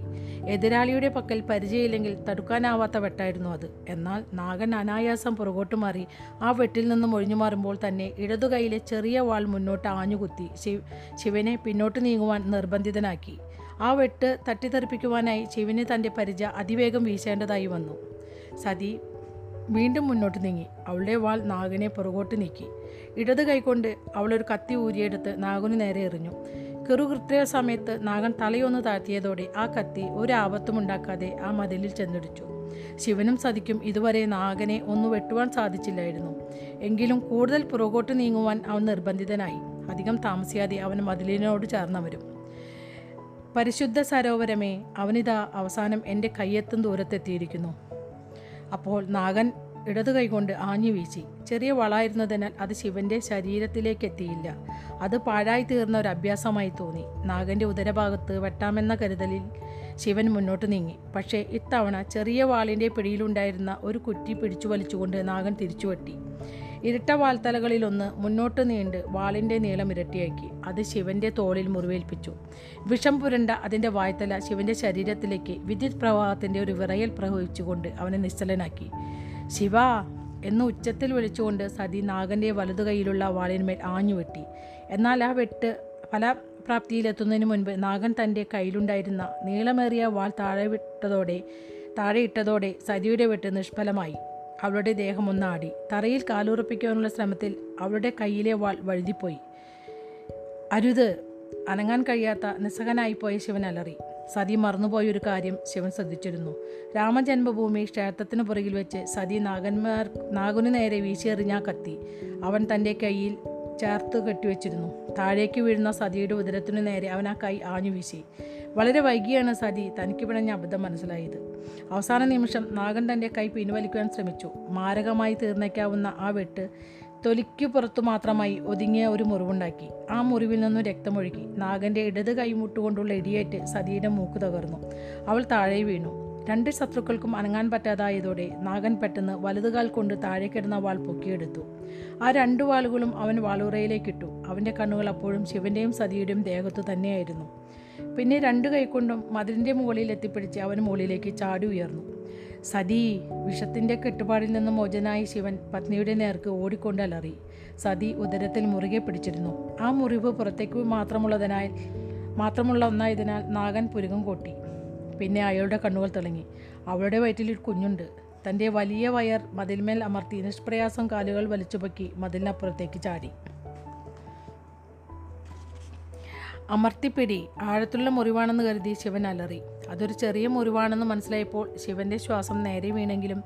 എതിരാളിയുടെ പക്കൽ പരിചയമില്ലെങ്കിൽ തടുക്കാനാവാത്ത വെട്ടായിരുന്നു അത്. എന്നാൽ നാഗൻ അനായാസം പുറകോട്ട് മാറി ആ വെട്ടിൽ നിന്നും ഒഴിഞ്ഞു മാറുമ്പോൾ തന്നെ ഇടതു കൈയിലെ ചെറിയ വാൾ മുന്നോട്ട് ആഞ്ഞുകുത്തി ശിവ് ശിവനെ പിന്നോട്ട് നീങ്ങുവാൻ നിർബന്ധിതനാക്കി. ആ വെട്ട് തട്ടിത്തെറിപ്പിക്കുവാനായി ശിവന് തന്റെ പരിച അതിവേഗം വീശേണ്ടതായി വന്നു. സതി വീണ്ടും മുന്നോട്ട് നീങ്ങി. അവളുടെ വാൾ നാഗനെ പുറകോട്ട് നീക്കി. ഇടത് കൈകൊണ്ട് അവളൊരു കത്തി ഊരിയെടുത്ത് നാഗനു നേരെ എറിഞ്ഞു. കൃത്യ സമയത്ത് നാഗൻ തലയൊന്ന് താഴ്ത്തിയതോടെ ആ കത്തി ഒരു ആപത്തും ഉണ്ടാക്കാതെ ആ മതിലിൽ ചെന്നിടിച്ചു. ശിവനും സതിക്കും ഇതുവരെ നാഗനെ ഒന്നു വെട്ടുവാൻ സാധിച്ചില്ലായിരുന്നു. എങ്കിലും കൂടുതൽ പുറകോട്ട് നീങ്ങുവാൻ അവൻ നിർബന്ധിതനായി. അധികം താമസിയാതെ അവൻ മതിലിനോട് ചേർന്നവരും പരിശുദ്ധ സരോവരമേ അവനിതാ അവസാനം എന്റെ കയ്യെത്തും ദൂരത്തെത്തിയിരിക്കുന്നു. അപ്പോൾ നാഗൻ ഇടതു കൈകൊണ്ട് ആഞ്ഞു വീശി. ചെറിയ വളായിരുന്നതിനാൽ അത് ശിവന്റെ ശരീരത്തിലേക്ക് എത്തിയില്ല അത് പാഴായി തീർന്ന ഒരു അഭ്യാസമായി തോന്നി. നാഗന്റെ ഉദരഭാഗത്ത് വെട്ടാമെന്ന കരുതലിൽ ശിവൻ മുന്നോട്ട് നീങ്ങി. പക്ഷേ ഇത്തവണ ചെറിയ വാളിന്റെ പിടിയിലുണ്ടായിരുന്ന ഒരു കുറ്റി പിടിച്ചു വലിച്ചുകൊണ്ട് നാഗൻ തിരിച്ചു വെട്ടി. ഇരട്ട വാൽത്തലകളിലൊന്ന് മുന്നോട്ട് നീണ്ട് വാളിന്റെ നീളം ഇരട്ടിയാക്കി. അത് ശിവന്റെ തോളിൽ മുറിവേൽപ്പിച്ചു. വിഷം പുരണ്ട അതിന്റെ വായ്ത്തല ശിവന്റെ ശരീരത്തിലേക്ക് വിദ്യുത് പ്രവാഹത്തിന്റെ ഒരു വിറയൽ പ്രവഹിച്ചുകൊണ്ട് അവനെ നിശ്ചലനാക്കി. ശിവ എന്ന് ഉച്ചത്തിൽ വിളിച്ചുകൊണ്ട് സതി നാഗന്റെ വലതു കൈയിലുള്ള വാളിന്മേൽ ആഞ്ഞുവെട്ടി എന്നാൽ ആ വെട്ട് ഫലപ്രാപ്തിയിലെത്തുന്നതിന് മുൻപ് നാഗൻ തന്റെ കയ്യിലുണ്ടായിരുന്ന നീളമേറിയ വാൾ താഴെ വിട്ടതോടെ താഴെ ഇട്ടതോടെ സതിയുടെ വെട്ട് നിഷ്ഫലമായി. അവളുടെ ദേഹം ഒന്നാടി. തറയിൽ കാലുറപ്പിക്കാനുള്ള ശ്രമത്തിൽ അവളുടെ കയ്യിലെ വാൾ വഴുതിപ്പോയി. അരുത്. അനങ്ങാൻ കഴിയാത്ത നിസ്സഹനായിപ്പോയ ശിവൻ അലറി. സതി മറന്നുപോയ ഒരു കാര്യം ശിവൻ ശ്രദ്ധിച്ചിരുന്നു. രാമജന്മഭൂമി ക്ഷേത്രത്തിന് പുറകിൽ വെച്ച് സതി നാഗന്മാർ നാഗനു നേരെ വീശിയെറിഞ്ഞ കത്തി അവൻ തന്റെ കയ്യിൽ ചേർത്ത് കെട്ടിവെച്ചിരുന്നു. താഴേക്ക് വീഴുന്ന സതിയുടെ ഉദരത്തിനു നേരെ അവൻ ആ കൈ ആഞ്ഞു വീശി. വളരെ വൈകിയാണ് സതി തനിക്ക് പിണഞ്ഞ അബദ്ധം മനസ്സിലായത്. അവസാന നിമിഷം നാഗൻ തന്റെ കൈ പിൻവലിക്കുവാൻ ശ്രമിച്ചു. മാരകമായി തീർന്നേക്കാവുന്ന ആ വെട്ട് തൊലിക്കു പുറത്തു മാത്രമായി ഒതുങ്ങിയ ഒരു മുറിവുണ്ടാക്കി. ആ മുറിവിൽ നിന്നും രക്തമൊഴുകി നാഗന്റെ ഇടത് കൈമുട്ടുകൊണ്ടുള്ള ഇടിയേറ്റ് സതിയുടെ മൂക്ക് തകർന്നു. അവൾ താഴെ വീണു. രണ്ട് ശത്രുക്കൾക്കും അനങ്ങാൻ പറ്റാതായതോടെ നാഗൻ പെട്ടെന്ന് വലതുകാൽ കൊണ്ട് താഴെ കിടന്ന വാൾ പൊക്കിയെടുത്തു. ആ രണ്ടു വാളുകളും അവൻ വാളുറയിലേക്കിട്ടു. അവന്റെ കണ്ണുകൾ അപ്പോഴും ശിവന്റെയും സതിയുടെയും ദേഹത്തു തന്നെയായിരുന്നു. പിന്നെ രണ്ട് കൈക്കൊണ്ടും മതിലിന്റെ മുകളിൽ എത്തിപ്പിടിച്ച് അവൻ മുകളിലേക്ക് ചാടി ഉയർന്നു. സതി വിഷത്തിന്റെ കെട്ടുപാടിൽ നിന്ന് മോചനായി ശിവൻ പത്നിയുടെ നേർക്ക് ഓടിക്കൊണ്ട് അലറി. സതി ഉദരത്തിൽ മുറുകെ പിടിച്ചിരുന്നു. ആ മുറിവ് പുറത്തേക്ക് മാത്രമുള്ളതിനാൽ മാത്രമുള്ള ഒന്നായതിനാൽ നാഗൻ പുരുകം കൊട്ടി. പിന്നെ അയാളുടെ കണ്ണുകൾ തിളങ്ങി. അവളുടെ വയറ്റിൽ ഒരു കുഞ്ഞുണ്ട്. തന്റെ വലിയ വയർ മതിൽമേൽ അമർത്തി നിഷ്പ്രയാസം കാലുകൾ വലിച്ചുപൊക്കി മതിലിനപ്പുറത്തേക്ക് ചാടി. അമർത്തിപ്പിടി ആഴത്തുള്ള മുറിവാണെന്ന് കരുതി ശിവൻ അലറി. അതൊരു ചെറിയ മുറിവാണെന്ന് മനസ്സിലായപ്പോൾ ശിവന്റെ ശ്വാസം നേരെ വീണെങ്കിലും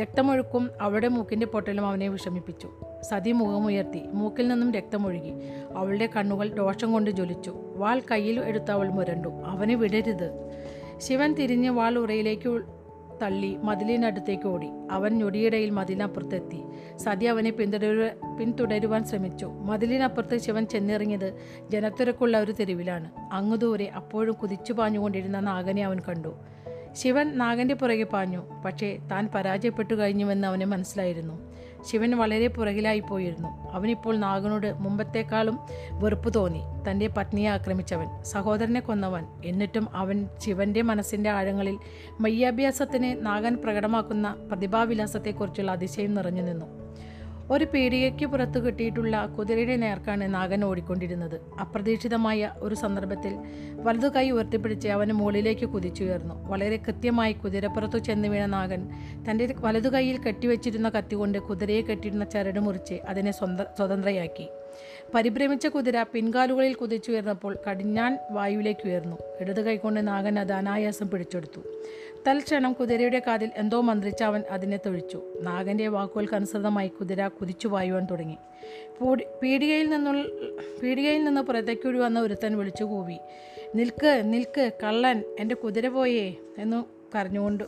രക്തമൊഴുക്കും അവളുടെ മൂക്കിന്റെ പൊട്ടലും അവനെ വിഷമിപ്പിച്ചു. സതി മുഖമുയർത്തി. മൂക്കിൽ നിന്നും രക്തമൊഴുകി. അവളുടെ കണ്ണുകൾ രോഷം കൊണ്ട് ജ്വലിച്ചു. വാൾ കയ്യിൽ എടുത്ത് അവൾ മുരണ്ടു. അവനെ വിടരുത്. ശിവൻ തിരിഞ്ഞ് വാൾ ഉറയിലേക്ക് തള്ളി മതിലിനടുത്തേക്ക് ഓടി. അവൻ ഞൊടിയിടയിൽ മതിലിനപ്പുറത്തെത്തി. സതി അവനെ പിന്തുടരു പിന്തുടരുവാൻ ശ്രമിച്ചു. മതിലിനപ്പുറത്ത് ശിവൻ ചെന്നിറങ്ങിയത് ജനത്തിരക്കുള്ള ഒരു തെരുവിലാണ്. അങ്ങു ദൂരെ അപ്പോഴും കുതിച്ചു പാഞ്ഞുകൊണ്ടിരുന്ന നാഗനെ അവൻ കണ്ടു. ശിവൻ നാഗന്റെ പുറകെ പാഞ്ഞു. പക്ഷേ താൻ പരാജയപ്പെട്ടു കഴിഞ്ഞുവെന്ന് അവന് മനസ്സിലായിരുന്നു. ശിവൻ വളരെ പുറകിലായി പോയിരുന്നു. അവനിപ്പോൾ നാഗനോട് മുമ്പത്തേക്കാളും വെറുപ്പ് തോന്നി. തന്റെ പത്നിയെ ആക്രമിച്ചവൻ സഹോദരനെ കൊന്നവൻ. എന്നിട്ടും അവൻ ശിവന്റെ മനസ്സിന്റെ ആഴങ്ങളിൽ മയ്യാഭ്യാസത്തിന് നാഗൻ പ്രകടമാക്കുന്ന പ്രതിഭാവിലാസത്തെക്കുറിച്ചുള്ള അതിശയം നിറഞ്ഞു നിന്നു ഒരു പീടികയ്ക്ക് പുറത്ത് കിട്ടിയിട്ടുള്ള കുതിരയുടെ നേർക്കാണ് നാഗൻ ഓടിക്കൊണ്ടിരുന്നത്. അപ്രതീക്ഷിതമായ ഒരു സന്ദർഭത്തിൽ വലതു കൈ ഉയർത്തിപ്പിടിച്ച് അവന് മുകളിലേക്ക് കുതിച്ചുയർന്നു. വളരെ കൃത്യമായി കുതിരപ്പുറത്തു ചെന്ന് വീണ നാഗൻ തന്റെ വലതു കൈയിൽ കെട്ടിവെച്ചിരുന്ന കത്തികൊണ്ട് കുതിരയെ കെട്ടിയിരുന്ന ചരട് മുറിച്ച് അതിനെ സ്വന്ത സ്വതന്ത്രയാക്കി. പരിഭ്രമിച്ച കുതിര പിൻകാലുകളിൽ കുതിച്ചുയർന്നപ്പോൾ കടിഞ്ഞാൻ വായുവിലേക്ക് ഉയർന്നു. ഇടത് കൈകൊണ്ട് നാഗൻ അത് അനായാസം പിടിച്ചെടുത്തു. തൽക്ഷണം കുതിരയുടെ കാതിൽ എന്തോ മന്ത്രിച്ച് അവൻ അതിനെ തൊഴിച്ചു. നാഗന്റെ വാക്കുകൾക്കനുസൃതമായി കുതിര കുതിച്ചു പായുവാൻ തുടങ്ങി. പൂടി പീടികയിൽ നിന്നുള്ള പീടികയിൽ നിന്ന് പുറത്തേക്കൊഴി വന്ന ഒരുത്തൻ വിളിച്ചു കൂവി. നിൽക്ക് നിൽക്ക് കള്ളൻ എന്റെ കുതിര പോയേ എന്ന് കരഞ്ഞുകൊണ്ട്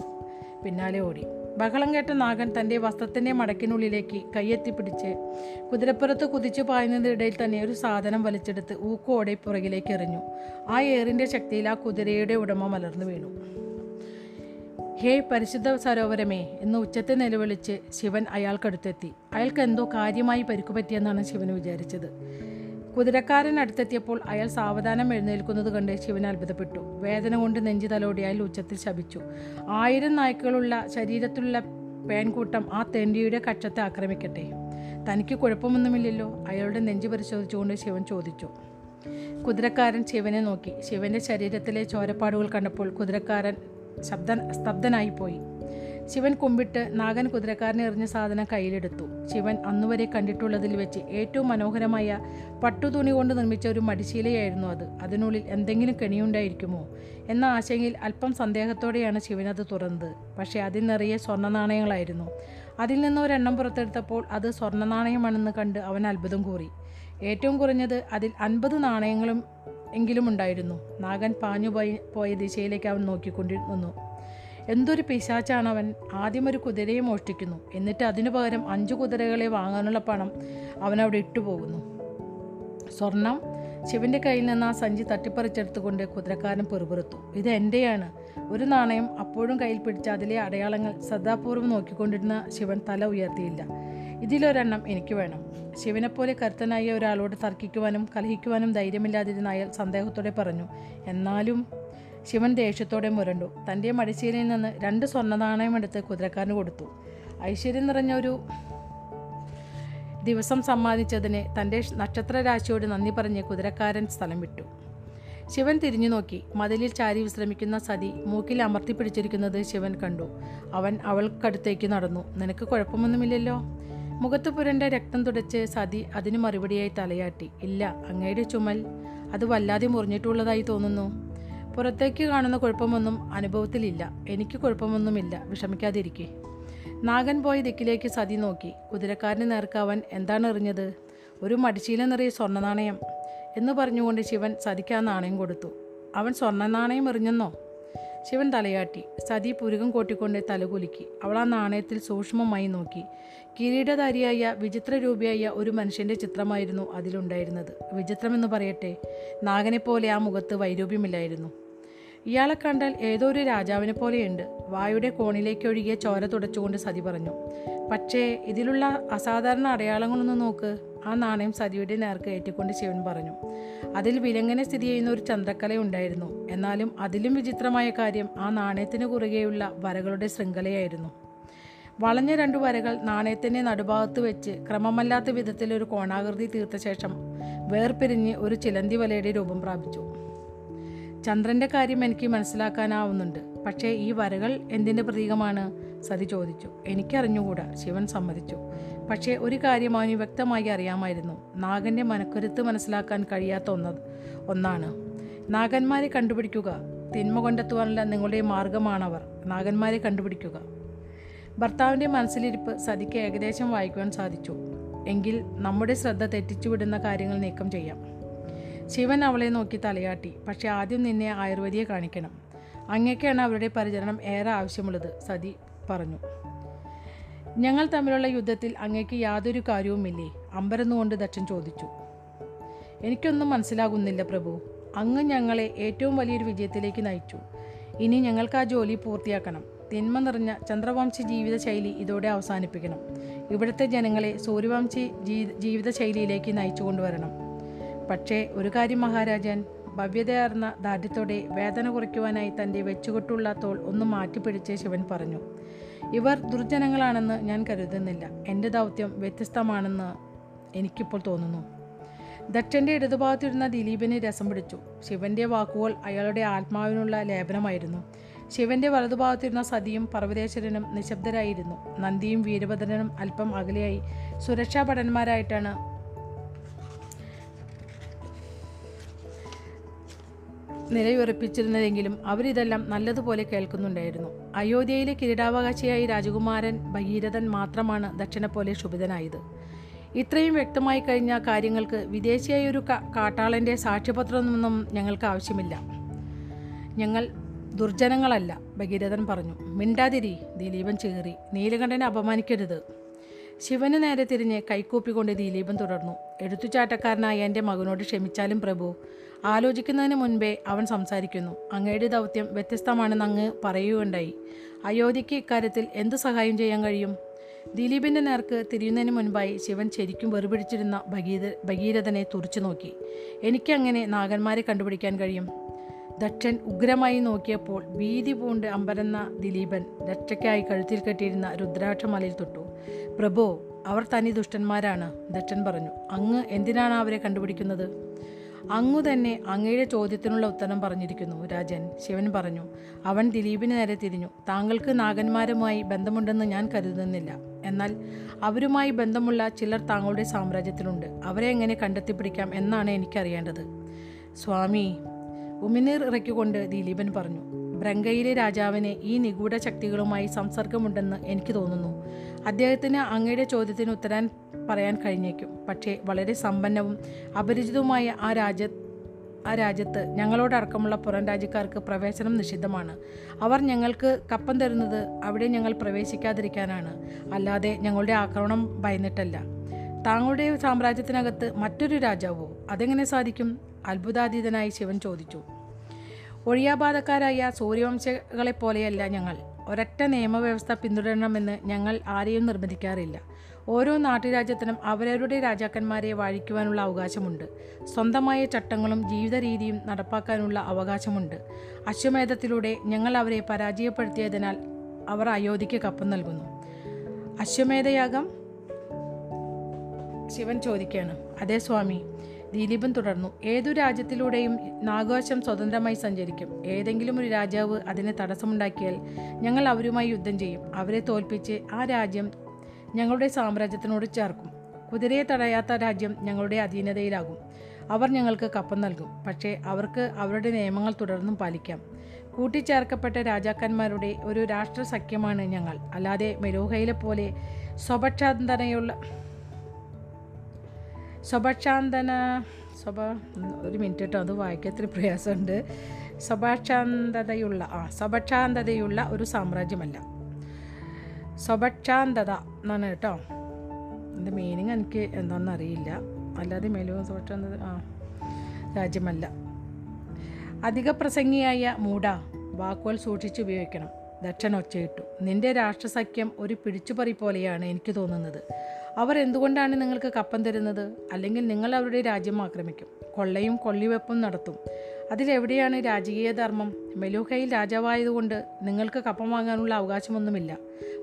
പിന്നാലെ ഓടി. ബഹളം കേട്ട നാഗൻ തന്റെ വസ്ത്രത്തിന്റെ മടക്കിനുള്ളിലേക്ക് കൈയെത്തിപ്പിടിച്ച് കുതിരപ്പുറത്ത് കുതിച്ചു പായുന്നതിനിടയിൽ തന്നെ ഒരു സാധനം വലിച്ചെടുത്ത് ഊക്കോടെ പുറകിലേക്ക് എറിഞ്ഞു. ആ ഏറിന്റെ ശക്തിയിൽ ആ കുതിരയുടെ ഉടമ മലർന്നു വീണു. ഹേ പരിശുദ്ധ സരോവരമേ എന്ന് ഉച്ചത്തെ നിലവിളിച്ച് ശിവൻ അയാൾക്കടുത്തെത്തി. അയാൾക്ക് എന്തോ കാര്യമായി പരിക്കുപറ്റിയെന്നാണ് ശിവൻ വിചാരിച്ചത്. കുതിരക്കാരൻ അടുത്തെത്തിയപ്പോൾ അയാൾ സാവധാനം എഴുന്നേൽക്കുന്നത് കണ്ട് ശിവൻ അത്ഭുതപ്പെട്ടു. വേദന കൊണ്ട് നെഞ്ചു തലോടി അയാൾ ഉച്ചത്തിൽ ശപിച്ചു. ആയിരം നായ്ക്കളുള്ള ശരീരത്തിലുള്ള പേൻകൂട്ടം ആ തെണ്ടിയുടെ കക്ഷത്തെ ആക്രമിക്കട്ടെ. തനിക്ക് കുഴപ്പമൊന്നുമില്ലല്ലോ? അയാളുടെ നെഞ്ചു പരിശോധിച്ചുകൊണ്ട് ശിവൻ ചോദിച്ചു. കുതിരക്കാരൻ ശിവനെ നോക്കി. ശിവന്റെ ശരീരത്തിലെ ചോരപ്പാടുകൾ കണ്ടപ്പോൾ കുതിരക്കാരൻ ശബ്ദ സ്തബ്ധനായിപ്പോയി. ശിവൻ കുമ്പിട്ട് നാഗൻ കുതിരക്കാരനെ എറിഞ്ഞ സാധനം കയ്യിലെടുത്തു. ശിവൻ അന്നുവരെ കണ്ടിട്ടുള്ളതിൽ വെച്ച് ഏറ്റവും മനോഹരമായ പട്ടുതുണി കൊണ്ട് നിർമ്മിച്ച ഒരു മടിശീലയായിരുന്നു അത്. അതിനുള്ളിൽ എന്തെങ്കിലും കെണിയുണ്ടായിരിക്കുമോ എന്ന ആശങ്കയിൽ അല്പം സന്ദേഹത്തോടെയാണ് ശിവൻ അത് തുറന്നത്. പക്ഷേ അതിൽ നിറയെ സ്വർണ നാണയങ്ങളായിരുന്നു അതിൽ നിന്ന് ഒരെണ്ണം പുറത്തെടുത്തപ്പോൾ അത് സ്വർണ നാണയമാണെന്ന് കണ്ട് അവൻ അത്ഭുതം കൂറി. ഏറ്റവും കുറഞ്ഞത് അതിൽ അൻപത് നാണയങ്ങളും എങ്കിലും ഉണ്ടായിരുന്നു. നാഗൻ പാഞ്ഞു പോയി പോയ ദിശയിലേക്ക് അവൻ നോക്കിക്കൊണ്ടിരുന്നു. എന്തൊരു പിശാച്ചാണ് അവൻ. ആദ്യം ഒരു കുതിരയെ മോഷ്ടിക്കുന്നു. എന്നിട്ട് അതിനു പകരം അഞ്ചു കുതിരകളെ വാങ്ങാനുള്ള പണം അവൻ അവിടെ ഇട്ടുപോകുന്നു. സ്വർണം ശിവന്റെ കയ്യിൽ നിന്ന് ആ സഞ്ചി തട്ടിപ്പറിച്ചെടുത്തുകൊണ്ട് കുതിരക്കാരൻ പെറുപുറത്തു. ഇത് എന്റെയാണ് ഒരു നാണയം അപ്പോഴും കയ്യിൽ പിടിച്ച അതിലെ അടയാളങ്ങൾ ശ്രദ്ധാപൂർവം നോക്കിക്കൊണ്ടിരുന്ന ശിവൻ തല ഉയർത്തിയില്ല. ഇതിലൊരെണ്ണം എനിക്ക് വേണം. ശിവനെപ്പോലെ കരുത്തനായ ഒരാളോട് തർക്കിക്കുവാനും കലഹിക്കുവാനും ധൈര്യമില്ലാതിരുന്ന അയാൾ സന്ദേഹത്തോടെ പറഞ്ഞു എന്നാലും ശിവൻ ദേഷ്യത്തോടെ മുരണ്ടു. തന്റെ മടിശീലയിൽ നിന്ന് രണ്ട് സ്വർണ നാണയമെടുത്ത് കുതിരക്കാരന് കൊടുത്തു. ഐശ്വര്യം നിറഞ്ഞ ഒരു ദിവസം സമ്മാനിച്ചതിന് തന്റെ നക്ഷത്രരാശിയോട് നന്ദി പറഞ്ഞ് കുതിരക്കാരൻ സ്ഥലം വിട്ടു. ശിവൻ തിരിഞ്ഞു നോക്കി. മതിലിൽ ചാരി വിശ്രമിക്കുന്ന സതി മൂക്കിൽ അമർത്തി പിടിച്ചിരിക്കുന്നത് ശിവൻ കണ്ടു. അവൻ അവൾക്കടുത്തേക്ക് നടന്നു. നിനക്ക് കുഴപ്പമൊന്നുമില്ലല്ലോ? മുഖത്ത് പുരണ്ട രക്തം തുടച്ച് സതി അതിന് മറുപടിയായി തലയാട്ടി. ഇല്ല അങ്ങയുടെ ചുമൽ അത് വല്ലാതെ മുറിഞ്ഞിട്ടുള്ളതായി തോന്നുന്നു. പുറത്തേക്ക് കാണുന്ന കുഴപ്പമൊന്നും അനുഭവത്തിലില്ല. എനിക്ക് കുഴപ്പമൊന്നുമില്ല. വിഷമിക്കാതിരിക്കെ. നാഗൻ പോയ ദിക്കിലേക്ക് സതി നോക്കി. കുതിരക്കാരന് നേർക്കാവൻ എന്താണ് എറിഞ്ഞത്? ഒരു മടിശീല നിറയെ സ്വർണ നാണയം എന്ന് പറഞ്ഞുകൊണ്ട് ശിവൻ സതിക്ക് ആ നാണയം കൊടുത്തു. അവൻ സ്വർണ നാണയം എറിഞ്ഞെന്നോ? ശിവൻ തലയാട്ടി. സതി പുരുകം കോട്ടിക്കൊണ്ട് തലകുലുക്കി. അവൾ ആ നാണയത്തിൽ സൂക്ഷ്മമായി നോക്കി. കിരീടധാരിയായ വിചിത്രരൂപിയായ ഒരു മനുഷ്യന്റെ ചിത്രമായിരുന്നു അതിലുണ്ടായിരുന്നത്. വിചിത്രമെന്ന് പറയട്ടെ നാഗനെപ്പോലെ ആ മുഖത്ത് വൈരൂപ്യമില്ലായിരുന്നു. ഇയാളെ കണ്ടാൽ ഏതോ ഒരു രാജാവിനെ പോലെയുണ്ട്. വായുടെ കോണിലേക്ക് ഒഴുകിയ ചോര തുടച്ചുകൊണ്ട് സതി പറഞ്ഞു പക്ഷേ ഇതിലുള്ള അസാധാരണ അടയാളങ്ങളൊന്ന് നോക്ക്. ആ നാണയം സതിയുടെ നേർക്ക് ഏറ്റിക്കൊണ്ട് ശിവൻ പറഞ്ഞു അതിൽ വിലങ്ങനെ സ്ഥിതി ചെയ്യുന്ന ഒരു ചന്ദ്രക്കല ഉണ്ടായിരുന്നു എന്നാലും അതിലും വിചിത്രമായ കാര്യം ആ നാണയത്തിന് കുറുകെയുള്ള വരകളുടെ ശൃംഖലയായിരുന്നു. വളഞ്ഞ രണ്ടു വരകൾ നാണയത്തിന്റെ നടുഭാഗത്ത് വെച്ച് ക്രമമല്ലാത്ത വിധത്തിൽ ഒരു കോണാകൃതി തീർത്ത ശേഷം വേർപിരിഞ്ഞ് ഒരു ചിലന്തി വലയുടെ രൂപം പ്രാപിച്ചു. ചന്ദ്രന്റെ കാര്യം എനിക്ക് മനസ്സിലാക്കാനാവുന്നുണ്ട്. പക്ഷേ ഈ വരകൾ എന്തിന്റെ പ്രതീകമാണ്? സതി ചോദിച്ചു. എനിക്കറിഞ്ഞുകൂടാ. ശിവൻ സമ്മതിച്ചു. പക്ഷേ ഒരു കാര്യം അവന് വ്യക്തമായി അറിയാമായിരുന്നു. നാഗന്റെ മനക്കരുത്ത് മനസ്സിലാക്കാൻ കഴിയാത്ത ഒന്ന് ഒന്നാണ്. നാഗന്മാരെ കണ്ടുപിടിക്കുക. തിന്മ കൊണ്ടെത്തുവാനുള്ള നിങ്ങളുടെ മാർഗമാണവർ. നാഗന്മാരെ കണ്ടുപിടിക്കുക. ഭർത്താവിന്റെ മനസ്സിലിരിപ്പ് സതിക്ക് ഏകദേശം വായിക്കുവാൻ സാധിച്ചു. എങ്കിൽ നമ്മുടെ ശ്രദ്ധ തെറ്റിച്ചുവിടുന്ന കാര്യങ്ങൾ നീക്കം ചെയ്യാം. ശിവൻ അവളെ നോക്കി തലയാട്ടി പക്ഷെ ആദ്യം നിന്നെ ആയുർവേദിയെ കാണിക്കണം. അങ്ങേക്കാണ് അവരുടെ പരിചരണം ഏറെ ആവശ്യമുള്ളത് സതി പറഞ്ഞു. ഞങ്ങൾ തമ്മിലുള്ള യുദ്ധത്തിൽ അങ്ങേക്ക് യാതൊരു കാര്യവുമില്ലേ? അമ്പരന്നുകൊണ്ട് ദക്ഷൻ ചോദിച്ചു. എനിക്കൊന്നും മനസ്സിലാകുന്നില്ല പ്രഭു. അങ്ങ് ഞങ്ങളെ ഏറ്റവും വലിയൊരു വിജയത്തിലേക്ക് നയിച്ചു. ഇനി ഞങ്ങൾക്ക് ആ ജോലി പൂർത്തിയാക്കണം. തിന്മ നിറഞ്ഞ ചന്ദ്രവംശി ജീവിതശൈലി ഇതോടെ അവസാനിപ്പിക്കണം. ഇവിടുത്തെ ജനങ്ങളെ സൂര്യവംശി ജീ- ജീവിതശൈലിയിലേക്ക് നയിച്ചു കൊണ്ടുവരണം പക്ഷേ ഒരു കാര്യം മഹാരാജൻ ഭവ്യതയാർന്ന ദാർഢ്യത്തോടെ വേദന കുറയ്ക്കുവാനായി തന്റെ വെച്ചുകൊട്ടുള്ള തോൾ ഒന്ന് മാറ്റിപ്പിടിച്ച് ശിവൻ പറഞ്ഞു ഇവർ ദുർജനങ്ങളാണെന്ന് ഞാൻ കരുതുന്നില്ല. എന്റെ ദൗത്യം വ്യത്യസ്തമാണെന്ന് എനിക്കിപ്പോൾ തോന്നുന്നു. ദക്ഷന്റെ ഇടതുഭാഗത്തിരുന്ന ദിലീപിനെ രസം പിടിച്ചു. ശിവന്റെ വാക്കുകൾ അയാളുടെ ആത്മാവിനുള്ള ലേപനമായിരുന്നു. ശിവന്റെ വലതുഭാഗത്തിരുന്ന സതിയും പർവതേശ്വരനും നിശബ്ദരായിരുന്നു. നന്ദിയും വീരഭദ്രനും അല്പം അകലെയായി. സുരക്ഷാ ഭടന്മാരായിട്ടാണ് നിലയുറപ്പിച്ചിരുന്നതെങ്കിലും അവരിതെല്ലാം നല്ലതുപോലെ കേൾക്കുന്നുണ്ടായിരുന്നു. അയോധ്യയിലെ കിരീടാവകാശിയായി രാജകുമാരൻ ഭഗീരഥൻ മാത്രമാണ് ദക്ഷിണ പോലെ ശുഭിതനായത് ഇത്രയും വ്യക്തമായി കഴിഞ്ഞ കാര്യങ്ങൾക്ക് വിദേശിയായ ഒരു കാട്ടാളന്റെ സാക്ഷ്യപത്രമൊന്നും ഞങ്ങൾക്ക് ആവശ്യമില്ല. ഞങ്ങൾ ദുർജനങ്ങളല്ല ഭഗീരഥൻ പറഞ്ഞു. മിണ്ടാതിരി ദിലീപൻ ചേറി. നീലകണ്ഠനെ അപമാനിക്കരുത്. ശിവന് നേരെ തിരിഞ്ഞ് കൈക്കൂപ്പിക്കൊണ്ട് ദിലീപൻ തുടർന്നു. എഴുത്തുചാട്ടക്കാരനായ എന്റെ മകനോട് ക്ഷമിച്ചാലും പ്രഭു. ആലോചിക്കുന്നതിന് മുൻപേ അവൻ സംസാരിക്കുന്നു. അങ്ങയുടെ ദൗത്യം വ്യത്യസ്തമാണെന്ന് അങ്ങ് പറയുകയുണ്ടായി. അയോധ്യയ്ക്ക് ഇക്കാര്യത്തിൽ എന്ത് സഹായം ചെയ്യാൻ കഴിയും? ദിലീപിന്റെ നേർക്ക് തിരിയുന്നതിന് മുൻപായി ശിവൻ ശരിക്കും വെറുപിടിച്ചിരുന്ന ഭഗീര ഭഗീരഥനെ തുറച്ചു നോക്കി. എനിക്കങ്ങനെ നാഗന്മാരെ കണ്ടുപിടിക്കാൻ കഴിയും? ദക്ഷൻ ഉഗ്രമായി നോക്കിയപ്പോൾ ഭീതി പൂണ്ട് അമ്പരന്ന ദിലീപൻ ദക്ഷയ്ക്കായി കഴുത്തിൽ കെട്ടിയിരുന്ന രുദ്രാക്ഷമലയിൽ തൊട്ടു. പ്രഭോ അവർ തനി ദുഷ്ടന്മാരാണ് ദക്ഷൻ പറഞ്ഞു. അങ്ങ് എന്തിനാണ് അവരെ കണ്ടുപിടിക്കുന്നത്? അങ്ങു തന്നെ അങ്ങയുടെ ചോദ്യത്തിനുള്ള ഉത്തരം പറഞ്ഞിരിക്കുന്നു രാജൻ ശിവൻ പറഞ്ഞു. അവൻ ദിലീപിന് നേരെ തിരിഞ്ഞു. താങ്കൾക്ക് നാഗന്മാരുമായി ബന്ധമുണ്ടെന്ന് ഞാൻ കരുതുന്നില്ല. എന്നാൽ അവരുമായി ബന്ധമുള്ള ചിലർ താങ്കളുടെ സാമ്രാജ്യത്തിലുണ്ട്. അവരെ എങ്ങനെ കണ്ടെത്തിപ്പിടിക്കാം എന്നാണ് എനിക്കറിയേണ്ടത്. സ്വാമി ഉമിനീർ ഇറക്കിക്കൊണ്ട് ദിലീപൻ പറഞ്ഞു ബ്രങ്കയിലെ രാജാവിന് ഈ നിഗൂഢ ശക്തികളുമായി സംസർഗമുണ്ടെന്ന് എനിക്ക് തോന്നുന്നു. അദ്ദേഹത്തിന് അങ്ങയുടെ ചോദ്യത്തിന് ഉത്തരാൻ പറയാൻ കഴിഞ്ഞേക്കും. പക്ഷേ വളരെ സമ്പന്നവും അപരിചിതവുമായ ആ രാജ്യ ആ രാജ്യത്ത് ഞങ്ങളോടക്കമുള്ള പുറം രാജ്യക്കാർക്ക് പ്രവേശനം നിഷിദ്ധമാണ്. അവർ ഞങ്ങൾക്ക് കപ്പം തരുന്നത് അവിടെ ഞങ്ങൾ പ്രവേശിക്കാതിരിക്കാനാണ്. അല്ലാതെ ഞങ്ങളുടെ ആക്രമണം ഭയന്നിട്ടല്ല. താങ്കളുടെ സാമ്രാജ്യത്തിനകത്ത് മറ്റൊരു രാജാവോ? അതെങ്ങനെ സാധിക്കും? അത്ഭുതാതീതനായി ശിവൻ ചോദിച്ചു. ഒഴിയാബാധക്കാരായ സൂര്യവംശകളെപ്പോലെയല്ല ഞങ്ങൾ. ഒരൊറ്റ നിയമവ്യവസ്ഥ പിന്തുടരണമെന്ന് ഞങ്ങൾ ആരെയും നിർബന്ധിക്കാറില്ല. ഓരോ നാട്ടുരാജ്യത്തിനും അവരവരുടെ രാജാക്കന്മാരെ വാഴിക്കുവാനുള്ള അവകാശമുണ്ട്. സ്വന്തമായ ചട്ടങ്ങളും ജീവിത രീതിയും നടപ്പാക്കാനുള്ള അവകാശമുണ്ട്. അശ്വമേധത്തിലൂടെ ഞങ്ങൾ അവരെ പരാജയപ്പെടുത്തിയതിനാൽ അവർ അയോധ്യയ്ക്ക് കപ്പം നൽകുന്നു. അശ്വമേധയാഗം? ശിവൻ ചോദിക്കുകയാണ്. അതേ സ്വാമി ദിലീപൻ തുടർന്നു. ഏതു രാജ്യത്തിലൂടെയും നാഗവശം സ്വതന്ത്രമായി സഞ്ചരിക്കും. ഏതെങ്കിലും ഒരു രാജാവ് അതിന് തടസ്സമുണ്ടാക്കിയാൽ ഞങ്ങൾ അവരുമായി യുദ്ധം ചെയ്യും. അവരെ തോൽപ്പിച്ച് ആ രാജ്യം ഞങ്ങളുടെ സാമ്രാജ്യത്തിനോട് ചേർക്കും. കുതിരയെ തടയാത്ത രാജ്യം ഞങ്ങളുടെ അധീനതയിലാകും. അവർ ഞങ്ങൾക്ക് കപ്പം നൽകും. പക്ഷേ അവർക്ക് അവരുടെ നിയമങ്ങൾ തുടർന്നും പാലിക്കാം. കൂട്ടിച്ചേർക്കപ്പെട്ട രാജാക്കന്മാരുടെ ഒരു രാഷ്ട്ര സഖ്യമാണ് ഞങ്ങൾ. അല്ലാതെ മെരൂഹയിലെ പോലെ സ്വപക്ഷാന്തനയുള്ള സ്വപക്ഷാന്തന സ്വഭ ഒരു മിനിറ്റ് കേട്ടോ അത് വായിക്കാൻ ഇത്തിരി പ്രയാസമുണ്ട്. സ്വഭാഷാന്തതയുള്ള ആ സ്വഭാഷാന്തതയുള്ള ഒരു സാമ്രാജ്യമല്ല. സ്വഭാഷാന്തത എന്നാണ് കേട്ടോ എന്റെ മീനിങ് എനിക്ക് എന്താണെന്ന് അറിയില്ല. അല്ലാതെ മേലും സ്വഭാഷാന്തത ആ രാജ്യമല്ല. അധിക പ്രസംഗിയായ മൂട വാക്കുകൾ സൂക്ഷിച്ച് ഉപയോഗിക്കണം. ദക്ഷൻ ഒച്ചയിട്ടു. നിന്റെ രാഷ്ട്രസഖ്യം ഒരു പിടിച്ചുപറി പോലെയാണ് എനിക്ക് തോന്നുന്നത്. അവർ എന്തുകൊണ്ടാണ് നിങ്ങൾക്ക് കപ്പം തരുന്നത്? അല്ലെങ്കിൽ നിങ്ങൾ അവരുടെ രാജ്യം ആക്രമിക്കും. കൊള്ളയും കൊള്ളിവെപ്പും നടത്തും. അതിലെവിടെയാണ് രാജകീയ ധർമ്മം? മെലൂഹയിൽ രാജാവായതുകൊണ്ട് നിങ്ങൾക്ക് കപ്പം വാങ്ങാനുള്ള അവകാശമൊന്നുമില്ല.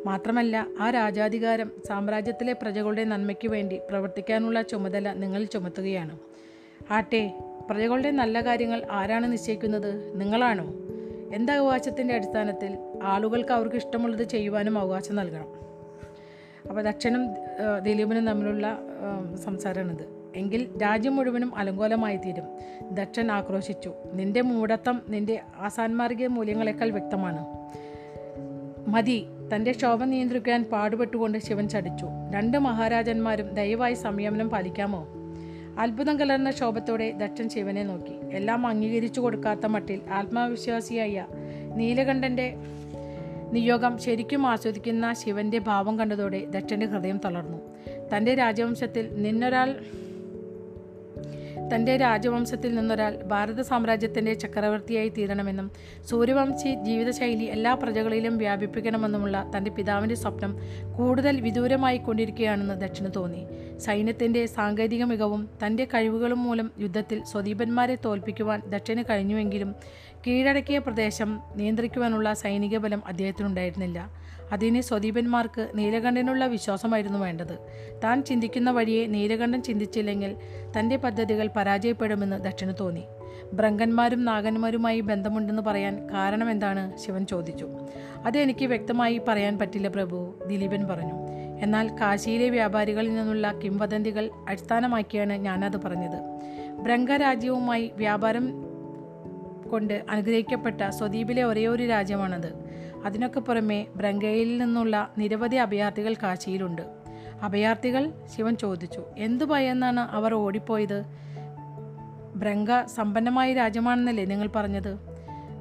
മാത്രമല്ല ആ രാജാധികാരം സാമ്രാജ്യത്തിലെ പ്രജകളുടെ നന്മയ്ക്ക് വേണ്ടി പ്രവർത്തിക്കാനുള്ള ചുമതല നിങ്ങൾ ചുമത്തുകയാണ്. ആട്ടെ പ്രജകളുടെ നല്ല കാര്യങ്ങൾ ആരാണ് നിശ്ചയിക്കുന്നത്? നിങ്ങളാണോ? എന്ത് അവകാശത്തിന്റെ അടിസ്ഥാനത്തിൽ ആളുകൾക്ക് അവർക്ക് ഇഷ്ടമുള്ളത് ചെയ്യുവാനും അവകാശം നൽകണം. അപ്പോൾ ദക്ഷനും ദിലീപനും തമ്മിലുള്ള സംസാരമാണിത്. എങ്കിൽ രാജ്യം മുഴുവനും അലങ്കോലമായി തീരും. ദക്ഷൻ ആക്രോശിച്ചു. നിന്റെ മൂടത്തം നിന്റെ ആസാൻമാർഗിക മൂല്യങ്ങളെക്കാൾ വ്യക്തമാണ്. മതി. തന്റെ ക്ഷോഭം നിയന്ത്രിക്കാൻ പാടുപെട്ടുകൊണ്ട് ശിവൻ ചടിച്ചു. രണ്ട് മഹാരാജന്മാരും ദയവായി സംയമനം പാലിക്കാമോ? അത്ഭുതം കലർന്ന ക്ഷോഭത്തോടെ ദക്ഷൻ ശിവനെ നോക്കി. എല്ലാം അംഗീകരിച്ചു കൊടുക്കാത്ത മട്ടിൽ ആത്മവിശ്വാസിയായ നീലകണ്ഠന്റെ നിയോഗം ശരിക്കും ആസ്വദിക്കുന്ന ശിവന്റെ ഭാവം കണ്ടതോടെ ദക്ഷന്റെ ഹൃദയം തളർന്നു. തന്റെ രാജവംശത്തിൽ നിന്നൊരാൾ തന്റെ രാജവംശത്തിൽ നിന്നൊരാൾ ഭാരത സാമ്രാജ്യത്തിന്റെ ചക്രവർത്തിയായി തീരണമെന്നും സൂര്യവംശി ജീവിതശൈലി എല്ലാ പ്രജകളിലും വ്യാപിപ്പിക്കണമെന്നുമുള്ള തന്റെ പിതാവിന്റെ സ്വപ്നം കൂടുതൽ വിദൂരമായി കൊണ്ടിരിക്കുകയാണെന്ന് ദക്ഷിണ തോന്നി. സൈന്യത്തിന്റെ സാങ്കേതിക മികവും തന്റെ കഴിവുകളും മൂലം യുദ്ധത്തിൽ സ്വദീപന്മാരെ തോൽപ്പിക്കുവാൻ ദക്ഷന് കഴിഞ്ഞുവെങ്കിലും കീഴടക്കിയ പ്രദേശം നിയന്ത്രിക്കുവാനുള്ള സൈനിക ബലം അദ്ദേഹത്തിനുണ്ടായിരുന്നില്ല. അതിന് സ്വദീപന്മാർക്ക് നീലകണ്ഠനുള്ള വിശ്വാസമായിരുന്നു വേണ്ടത്. താൻ ചിന്തിക്കുന്ന വഴിയെ നീലകണ്ഠൻ ചിന്തിച്ചില്ലെങ്കിൽ തന്റെ പദ്ധതികൾ പരാജയപ്പെടുമെന്ന് ദക്ഷിണ തോന്നി. ഭ്രങ്കന്മാരും നാഗന്മാരുമായി ബന്ധമുണ്ടെന്ന് പറയാൻ കാരണം എന്താണ് ശിവൻ ചോദിച്ചു. അതെനിക്ക് വ്യക്തമായി പറയാൻ പറ്റില്ല പ്രഭു ദിലീപൻ പറഞ്ഞു. എന്നാൽ കാശിയിലെ വ്യാപാരികളിൽ നിന്നുള്ള കിംവദന്തികൾ അടിസ്ഥാനമാക്കിയാണ് ഞാനത് പറഞ്ഞത്. ബ്രങ്കരാജ്യവുമായി വ്യാപാരം കൊണ്ട് അനുഗ്രഹിക്കപ്പെട്ട സ്വദീപിലെ ഒരേയൊരു രാജ്യമാണത്. അതിനൊക്കെ പുറമെ ബ്രങ്കയിൽ നിന്നുള്ള നിരവധി അഭയാർത്ഥികൾ കാശിയിലുണ്ട് അഭയാർത്ഥികൾ ശിവൻ ചോദിച്ചു എന്തു ഭയന്നാണ് അവർ ഓടിപ്പോയത്? ബ്രങ്ക സമ്പന്നമായ രാജ്യമാണെന്നല്ലേ നിങ്ങൾ പറഞ്ഞത്?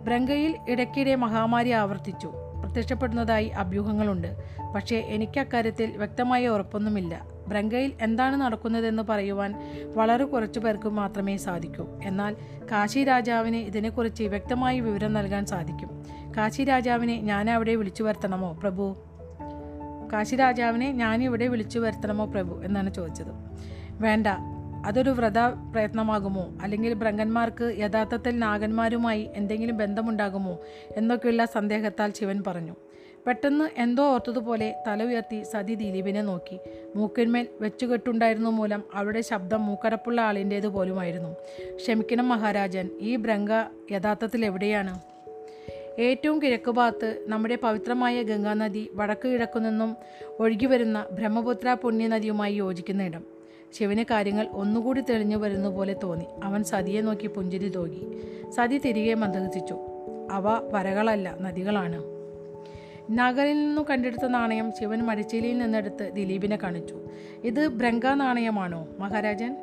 ബ്രങ്കയിൽ ഇടയ്ക്കിടെ മഹാമാരി ആവർത്തിച്ചു. പ്രത്യക്ഷപ്പെടുന്നതായി അഭ്യൂഹങ്ങളുണ്ട്. പക്ഷേ എനിക്ക് അക്കാര്യത്തിൽ വ്യക്തമായ ഉറപ്പൊന്നുമില്ല. ബ്രങ്കയിൽ എന്താണ് നടക്കുന്നതെന്ന് പറയുവാൻ വളരെ കുറച്ചു പേർക്ക് മാത്രമേ സാധിക്കൂ. എന്നാൽ കാശി രാജാവിന് ഇതിനെക്കുറിച്ച് വ്യക്തമായി വിവരം നൽകാൻ സാധിക്കും. കാശി രാജാവിനെ ഞാൻ അവിടെ വിളിച്ചു വരുത്തണമോ പ്രഭു? കാശി രാജാവിനെ ഞാൻ ഇവിടെ വിളിച്ചു വരുത്തണമോ പ്രഭു? എന്നാണ് ചോദിച്ചത്. വേണ്ട. അതൊരു വ്രത പ്രയത്നമാകുമോ? അല്ലെങ്കിൽ ബ്രങ്കന്മാർക്ക് യഥാർത്ഥത്തിൽ നാഗന്മാരുമായി എന്തെങ്കിലും ബന്ധമുണ്ടാകുമോ? എന്നൊക്കെയുള്ള സന്ദേഹത്താൽ ശിവൻ പറഞ്ഞു. പെട്ടെന്ന് എന്തോ ഓർത്തതുപോലെ തല ഉയർത്തി സതി ദിലീപിനെ നോക്കി. മൂക്കിന്മേൽ വെച്ചുകെട്ടുണ്ടായിരുന്നു മൂലം അവരുടെ ശബ്ദം മൂക്കരപ്പുള്ള ആളിന്റേത് പോലുമായിരുന്നു. ക്ഷമിക്കണം മഹാരാജൻ ഈ ബ്രങ്ക യഥാർത്ഥത്തിൽ എവിടെയാണ്? ഏറ്റവും കിഴക്ക് ഭാഗത്ത് നമ്മുടെ പവിത്രമായ ഗംഗാനദി വടക്ക് കിഴക്കു നിന്നും ഒഴുകി വരുന്ന ബ്രഹ്മപുത്ര പുണ്യനദിയുമായി യോജിക്കുന്ന ഇടം. ശിവന് കാര്യങ്ങൾ ഒന്നുകൂടി തെളിഞ്ഞു വരുന്ന പോലെ തോന്നി. അവൻ സതിയെ നോക്കി പുഞ്ചിരി തോകി. സതി തിരികെ മന്ദഗസിച്ചു അവ വരകളല്ല നദികളാണ്. നഗറിൽ നിന്നും കണ്ടെടുത്ത നാണയം ശിവൻ മടിച്ചേലിയിൽ നിന്നെടുത്ത് ദിലീപിനെ കാണിച്ചു. ഇത് ബ്രങ്ക നാണയമാണോ മഹാരാജൻ?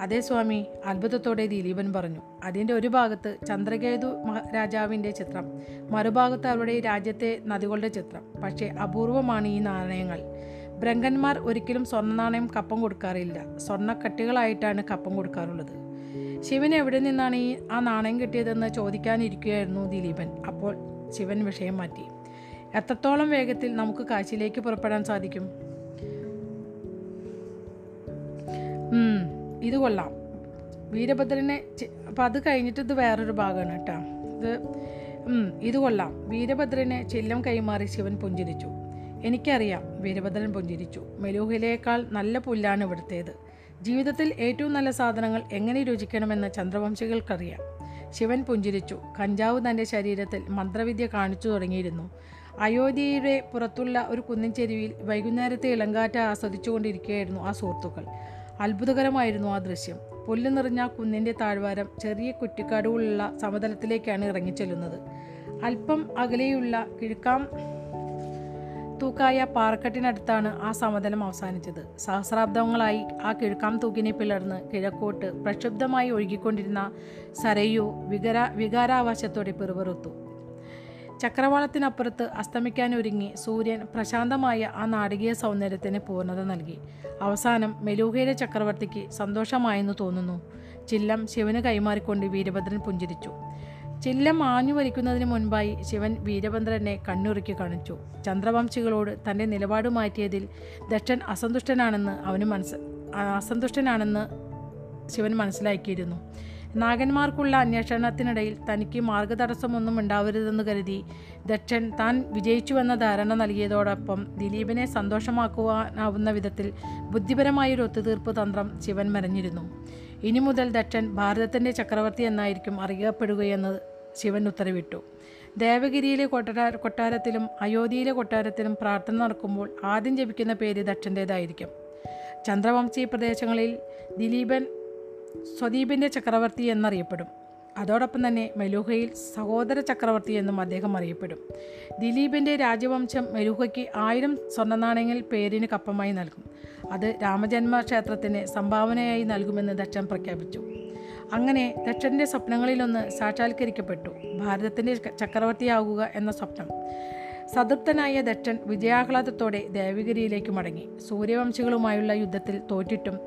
അതേ സ്വാമി അത്ഭുതത്തോടെ ദിലീപൻ പറഞ്ഞു. അതിന്റെ ഒരു ഭാഗത്ത് ചന്ദ്രകേതു മഹാരാജാവിന്റെ ചിത്രം മറുഭാഗത്ത് അവരുടെ രാജ്യത്തെ നദികളുടെ ചിത്രം. പക്ഷേ അപൂർവമാണ് ഈ നാണയങ്ങൾ. ബ്രങ്കന്മാർ ഒരിക്കലും സ്വർണ നാണയം കപ്പം കൊടുക്കാറില്ല. സ്വർണക്കട്ടികളായിട്ടാണ് കപ്പം കൊടുക്കാറുള്ളത്. ശിവൻ എവിടെ നിന്നാണ് ഈ ആ നാണയം കിട്ടിയതെന്ന് ചോദിക്കാനിരിക്കുകയായിരുന്നു ദിലീപൻ. അപ്പോൾ ശിവൻ വിഷയം മാറ്റി. എത്രത്തോളം വേഗത്തിൽ നമുക്ക് കാശിയിലേക്ക് പുറപ്പെടാൻ സാധിക്കും? ഇത് കൊള്ളാം. വീരഭദ്രനെ അപ്പം അത് കഴിഞ്ഞിട്ട് ഇത് വേറൊരു ഭാഗമാണ് കേട്ടോ. ഇത് ഇത് കൊള്ളാം. വീരഭദ്രനെ ചെല്ലം കൈമാറി ശിവൻ പുഞ്ചിരിച്ചു. എനിക്കറിയാം വീരഭദ്രൻ പുഞ്ചിരിച്ചു. മെലൂഹിലേക്കാൾ നല്ല പുല്ലാണ് ഇവിടുത്തേത്. ജീവിതത്തിൽ ഏറ്റവും നല്ല സാധനങ്ങൾ എങ്ങനെ രുചിക്കണമെന്ന് ചന്ദ്രവംശികൾക്കറിയാം. ശിവൻ പുഞ്ചിരിച്ചു. കഞ്ചാവ് തന്റെ ശരീരത്തിൽ മന്ത്രവിദ്യ കാണിച്ചു തുടങ്ങിയിരുന്നു. അയോധ്യയുടെ പുറത്തുള്ള ഒരു കുന്നിൻ ചെരുവിൽ വൈകുന്നേരത്തെ ഇളങ്കാറ്റ് ആസ്വദിച്ചുകൊണ്ടിരിക്കുകയായിരുന്നു ആ സുഹൃത്തുക്കൾ. അത്ഭുതകരമായിരുന്നു ആ ദൃശ്യം. പുല്ല് നിറഞ്ഞ കുന്നിന്റെ താഴ്വാരം ചെറിയ കുറ്റിക്കാടുകളുള്ള സമതലത്തിലേക്കാണ് ഇറങ്ങിച്ചെല്ലുന്നത്. അല്പം അകലെയുള്ള കിഴക്കാം തൂക്കായ പാറക്കെട്ടിനടുത്താണ് ആ സമതലം അവസാനിച്ചത്. സഹസ്രാബ്ദങ്ങളായി ആ കിഴക്കാം തൂക്കിനെ പിളർന്ന് കിഴക്കോട്ട് പ്രക്ഷുബ്ധമായി ഒഴുകിക്കൊണ്ടിരുന്ന സരയു വികര വികാരാവാശത്തോടെ പിറുപിറുത്തു. ചക്രവാളത്തിനപ്പുറത്ത് അസ്തമിക്കാനൊരുങ്ങി സൂര്യൻ പ്രശാന്തമായ ആ നാടകീയ സൗന്ദര്യത്തിന് പൂർണത നൽകി. അവസാനം മെലൂഹയിലെ ചക്രവർത്തിക്ക് സന്തോഷമായെന്ന് തോന്നുന്നു. ചില്ലം ശിവന് കൈമാറിക്കൊണ്ട് വീരഭദ്രൻ പുഞ്ചിരിച്ചു. ചില്ലം ആഞ്ഞു വലിക്കുന്നതിന് മുൻപായി ശിവൻ വീരഭദ്രനെ കണ്ണുറുക്കി കാണിച്ചു. ചന്ദ്രവംശികളോട് തന്റെ നിലപാട് മാറ്റിയതിൽ ദക്ഷൻ അസന്തുഷ്ടനാണെന്ന് അവന് മനസ്സ് അസന്തുഷ്ടനാണെന്ന് ശിവൻ മനസ്സിലാക്കിയിരുന്നു. നാഗന്മാർക്കുള്ള അന്വേഷണത്തിനിടയിൽ തനിക്ക് മാർഗതടസ്സമൊന്നും ഉണ്ടാവരുതെന്ന് കരുതി. ദക്ഷൻ താൻ വിജയിച്ചുവെന്ന ധാരണ നൽകിയതോടൊപ്പം ദിലീപിനെ സന്തോഷമാക്കുവാനാവുന്ന വിധത്തിൽ ബുദ്ധിപരമായൊരു ഒത്തുതീർപ്പ് തന്ത്രം ശിവൻ മെനഞ്ഞിരുന്നു ഇനി മുതൽ ദക്ഷൻ ഭാരതത്തിന്റെ ചക്രവർത്തി എന്നായിരിക്കും അറിയപ്പെടുകയെന്ന് ശിവൻ ഉത്തരവിട്ടു. ദേവഗിരിയിലെ കൊട്ടാര കൊട്ടാരത്തിലും അയോധ്യയിലെ കൊട്ടാരത്തിലും പ്രാർത്ഥന നടക്കുമ്പോൾ ആദ്യം ജപിക്കുന്ന പേര് ദക്ഷന്റേതായിരിക്കും ചന്ദ്രവംശീ പ്രദേശങ്ങളിൽ ദിലീപൻ സ്വദീപിന്റെ ചക്രവർത്തി എന്നറിയപ്പെടും. അതോടൊപ്പം തന്നെ മെലൂഹയിൽ സഹോദര ചക്രവർത്തി എന്നും അദ്ദേഹം അറിയപ്പെടും. ദിലീപിന്റെ രാജവംശം മെലൂഹയ്ക്ക് ആയിരം സ്വർണനാണയങ്ങൾ പേരിന് കപ്പമായി നൽകും. അത് രാമജന്മ ക്ഷേത്രത്തിന് സംഭാവനയായി നൽകുമെന്ന് ദക്ഷൻ പ്രഖ്യാപിച്ചു. അങ്ങനെ ദക്ഷന്റെ സ്വപ്നങ്ങളിലൊന്ന് സാക്ഷാത്കരിക്കപ്പെട്ടു. ഭാരതത്തിന്റെ ചക്രവർത്തിയാകുക എന്ന സ്വപ്നം. സതൃപ്തനായ ദക്ഷൻ വിജയാഹ്ലാദത്തോടെ ദേവഗിരിയിലേക്ക് മടങ്ങി. സൂര്യവംശികളുമായുള്ള യുദ്ധത്തിൽ തോറ്റിട്ടും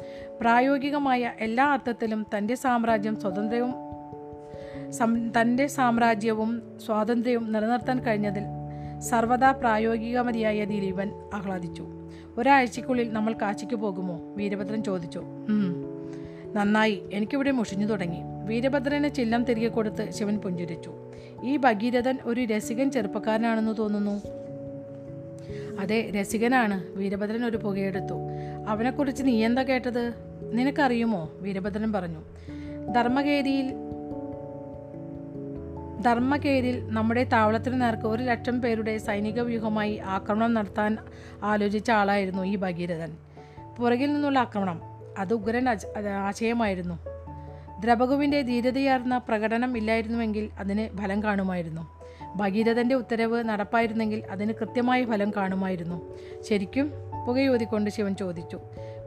പ്രായോഗികമായ എല്ലാ അർത്ഥത്തിലും തന്റെ സാമ്രാജ്യം സ്വതന്ത്രവും തന്റെ സാമ്രാജ്യവും സ്വാതന്ത്ര്യവും നിലനിർത്താൻ കഴിഞ്ഞതിൽ സർവദാ പ്രായോഗികമതിയായ ദിലീപൻ ആഹ്ലാദിച്ചു. ഒരാഴ്ചയ്ക്കുള്ളിൽ നമ്മൾ കാശിക്ക് പോകുമോ? വീരഭദ്രൻ ചോദിച്ചു. "ഉം. നന്നായി എനിക്കിവിടെ മുഷിഞ്ഞു തുടങ്ങി. വീരഭദ്രനെ ചില്ലം തിരികെ കൊടുത്ത് ശിവൻ പുഞ്ചിരിച്ചു. ഈ ഭഗീരഥൻ ഒരു രസികൻ ചെറുപ്പക്കാരനാണെന്ന് തോന്നുന്നു? അതെ രസികനാണ്. വീരഭദ്രൻ ഒരു പുകയെടുത്തു. അവനെക്കുറിച്ച് നീ എന്താ കേട്ടത്? നിനക്കറിയുമോ? വീരഭദ്രൻ പറഞ്ഞു. ധർമ്മകേരിയിൽ ധർമ്മകേരിൽ നമ്മുടെ താവളത്തിന് നേർക്ക് ഒരു ലക്ഷം പേരുടെ സൈനിക വ്യൂഹമായി ആക്രമണം നടത്താൻ ആലോചിച്ച ആളായിരുന്നു ഈ ഭഗീരഥൻ. പുറകിൽ നിന്നുള്ള ആക്രമണം. അത് ഉഗ്രൻ ആശയമായിരുന്നു. ദ്രബകുവിന്റെ ധീരതയാർന്ന പ്രകടനം ഇല്ലായിരുന്നുവെങ്കിൽ അതിന് ഫലം കാണുമായിരുന്നു. ഭഗീരഥന്റെ ഉത്തരവ് നടപ്പായിരുന്നെങ്കിൽ അതിന് കൃത്യമായ ഫലം കാണുമായിരുന്നു. ശരിക്കും പുകയൂതിക്കൊണ്ട് ശിവൻ ചോദിച്ചു.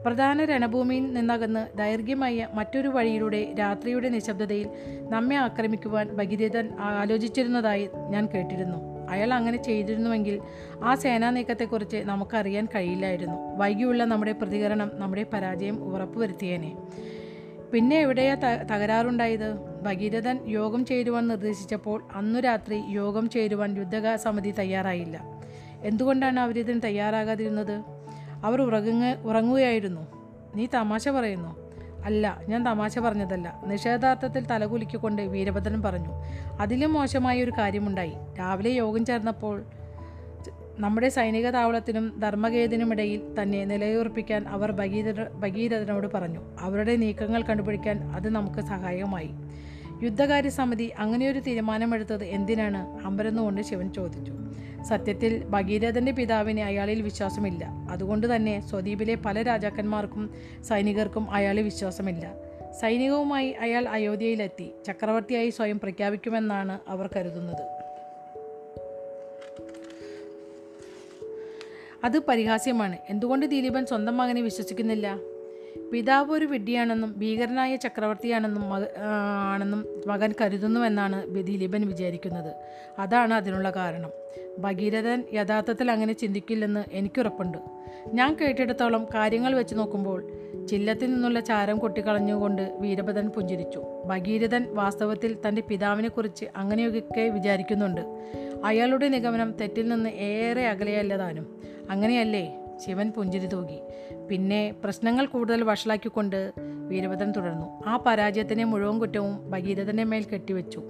പ്രധാന രണഭൂമിയിൽ നിന്നകന്ന് ദൈർഘ്യമായ മറ്റൊരു വഴിയിലൂടെ രാത്രിയുടെ നിശബ്ദതയിൽ നമ്മെ ആക്രമിക്കുവാൻ ഭഗീരഥൻ ആലോചിച്ചിരുന്നതായി ഞാൻ കേട്ടിരുന്നു. അയാൾ അങ്ങനെ ചെയ്തിരുന്നുവെങ്കിൽ ആ സേനാ നീക്കത്തെക്കുറിച്ച് നമുക്കറിയാൻ കഴിയില്ലായിരുന്നു. വൈകിയുള്ള നമ്മുടെ പ്രതികരണം നമ്മുടെ പരാജയം ഉറപ്പുവരുത്തിയേനെ. പിന്നെ എവിടെയാ ത- തകരാറുണ്ടായത്? ഭഗീരഥൻ യോഗം ചേരുവാൻ നിർദ്ദേശിച്ചപ്പോൾ അന്നു രാത്രി യോഗം ചേരുവാൻ യുദ്ധക സമിതി തയ്യാറായില്ല. എന്തുകൊണ്ടാണ് അവരിതിന് തയ്യാറാകാതിരുന്നത്? അവർ ഉറങ്ങുക ഉറങ്ങുകയായിരുന്നു. നീ തമാശ പറയുന്നു. അല്ല ഞാൻ തമാശ പറഞ്ഞതല്ല. നിഷേധാർത്ഥത്തിൽ തലകുലിക്കൊണ്ട് വീരഭദ്രൻ പറഞ്ഞു അതിലും മോശമായ ഒരു കാര്യമുണ്ടായി. രാവിലെ യോഗം ചേർന്നപ്പോൾ നമ്മുടെ സൈനിക താവളത്തിനും ധർമ്മകേതിനുമിടയിൽ തന്നെ നിലയുറപ്പിക്കാൻ അവർ ഭഗീരഥ ഭഗീരഥനോട് പറഞ്ഞു. അവരുടെ നീക്കങ്ങൾ കണ്ടുപിടിക്കാൻ അത് നമുക്ക് സഹായകമായി. യുദ്ധകാര്യ സമിതി അങ്ങനെയൊരു തീരുമാനമെടുത്തത് എന്തിനാണ്? അമ്പരന്നുകൊണ്ട് ശിവൻ ചോദിച്ചു. സത്യത്തിൽ ഭഗീരഥന്റെ പിതാവിന് അയാളിൽ വിശ്വാസമില്ല. അതുകൊണ്ട് തന്നെ സ്വദീപിലെ പല രാജാക്കന്മാർക്കും സൈനികർക്കും അയാളിൽ വിശ്വാസമില്ല. സൈനികവുമായി അയാൾ അയോധ്യയിലെത്തി. ചക്രവർത്തിയായി സ്വയം പ്രഖ്യാപിക്കുമെന്നാണ് അവർ കരുതുന്നത്. അത് പരിഹാസ്യമാണ്. എന്തുകൊണ്ട് ദിലീപൻ സ്വന്തം മകനെ വിശ്വസിക്കുന്നില്ല? പിതാവ് ഒരു വിഡ്ഢിയാണെന്നും ഭീകരനായ ചക്രവർത്തിയാണെന്നും ആണെന്നും മകൻ കരുതുന്നുവെന്നാണ് ദിലീപൻ വിചാരിക്കുന്നത്. അതാണ് അതിനുള്ള കാരണം. ഭഗീരഥൻ യഥാർത്ഥത്തിൽ അങ്ങനെ ചിന്തിക്കില്ലെന്ന് എനിക്കുറപ്പുണ്ട്. ഞാൻ കേട്ടിടത്തോളം കാര്യങ്ങൾ വെച്ച് നോക്കുമ്പോൾ ചില്ലത്തിൽ നിന്നുള്ള ചാരം കൊട്ടിക്കളഞ്ഞുകൊണ്ട് വീരഭദ്രൻ പുഞ്ചിരിച്ചു. ഭഗീരഥൻ വാസ്തവത്തിൽ തന്റെ പിതാവിനെക്കുറിച്ച് അങ്ങനെയൊക്കെ വിചാരിക്കുന്നുണ്ട്. അയാളുടെ നിഗമനം തെറ്റിൽ നിന്ന് ഏറെ അകലെയല്ലതാനും അങ്ങനെയല്ലേ? ശിവൻ പുഞ്ചിരി തൂകി. പിന്നെ പ്രശ്നങ്ങൾ കൂടുതൽ വഷളാക്കിക്കൊണ്ട് വീരഭദ്രൻ തുടർന്നു. ആ പരാജയത്തിനെ മുഴുവൻ കുറ്റവും ഭഗീരഥന്റെ മേൽ കെട്ടിവെച്ചു.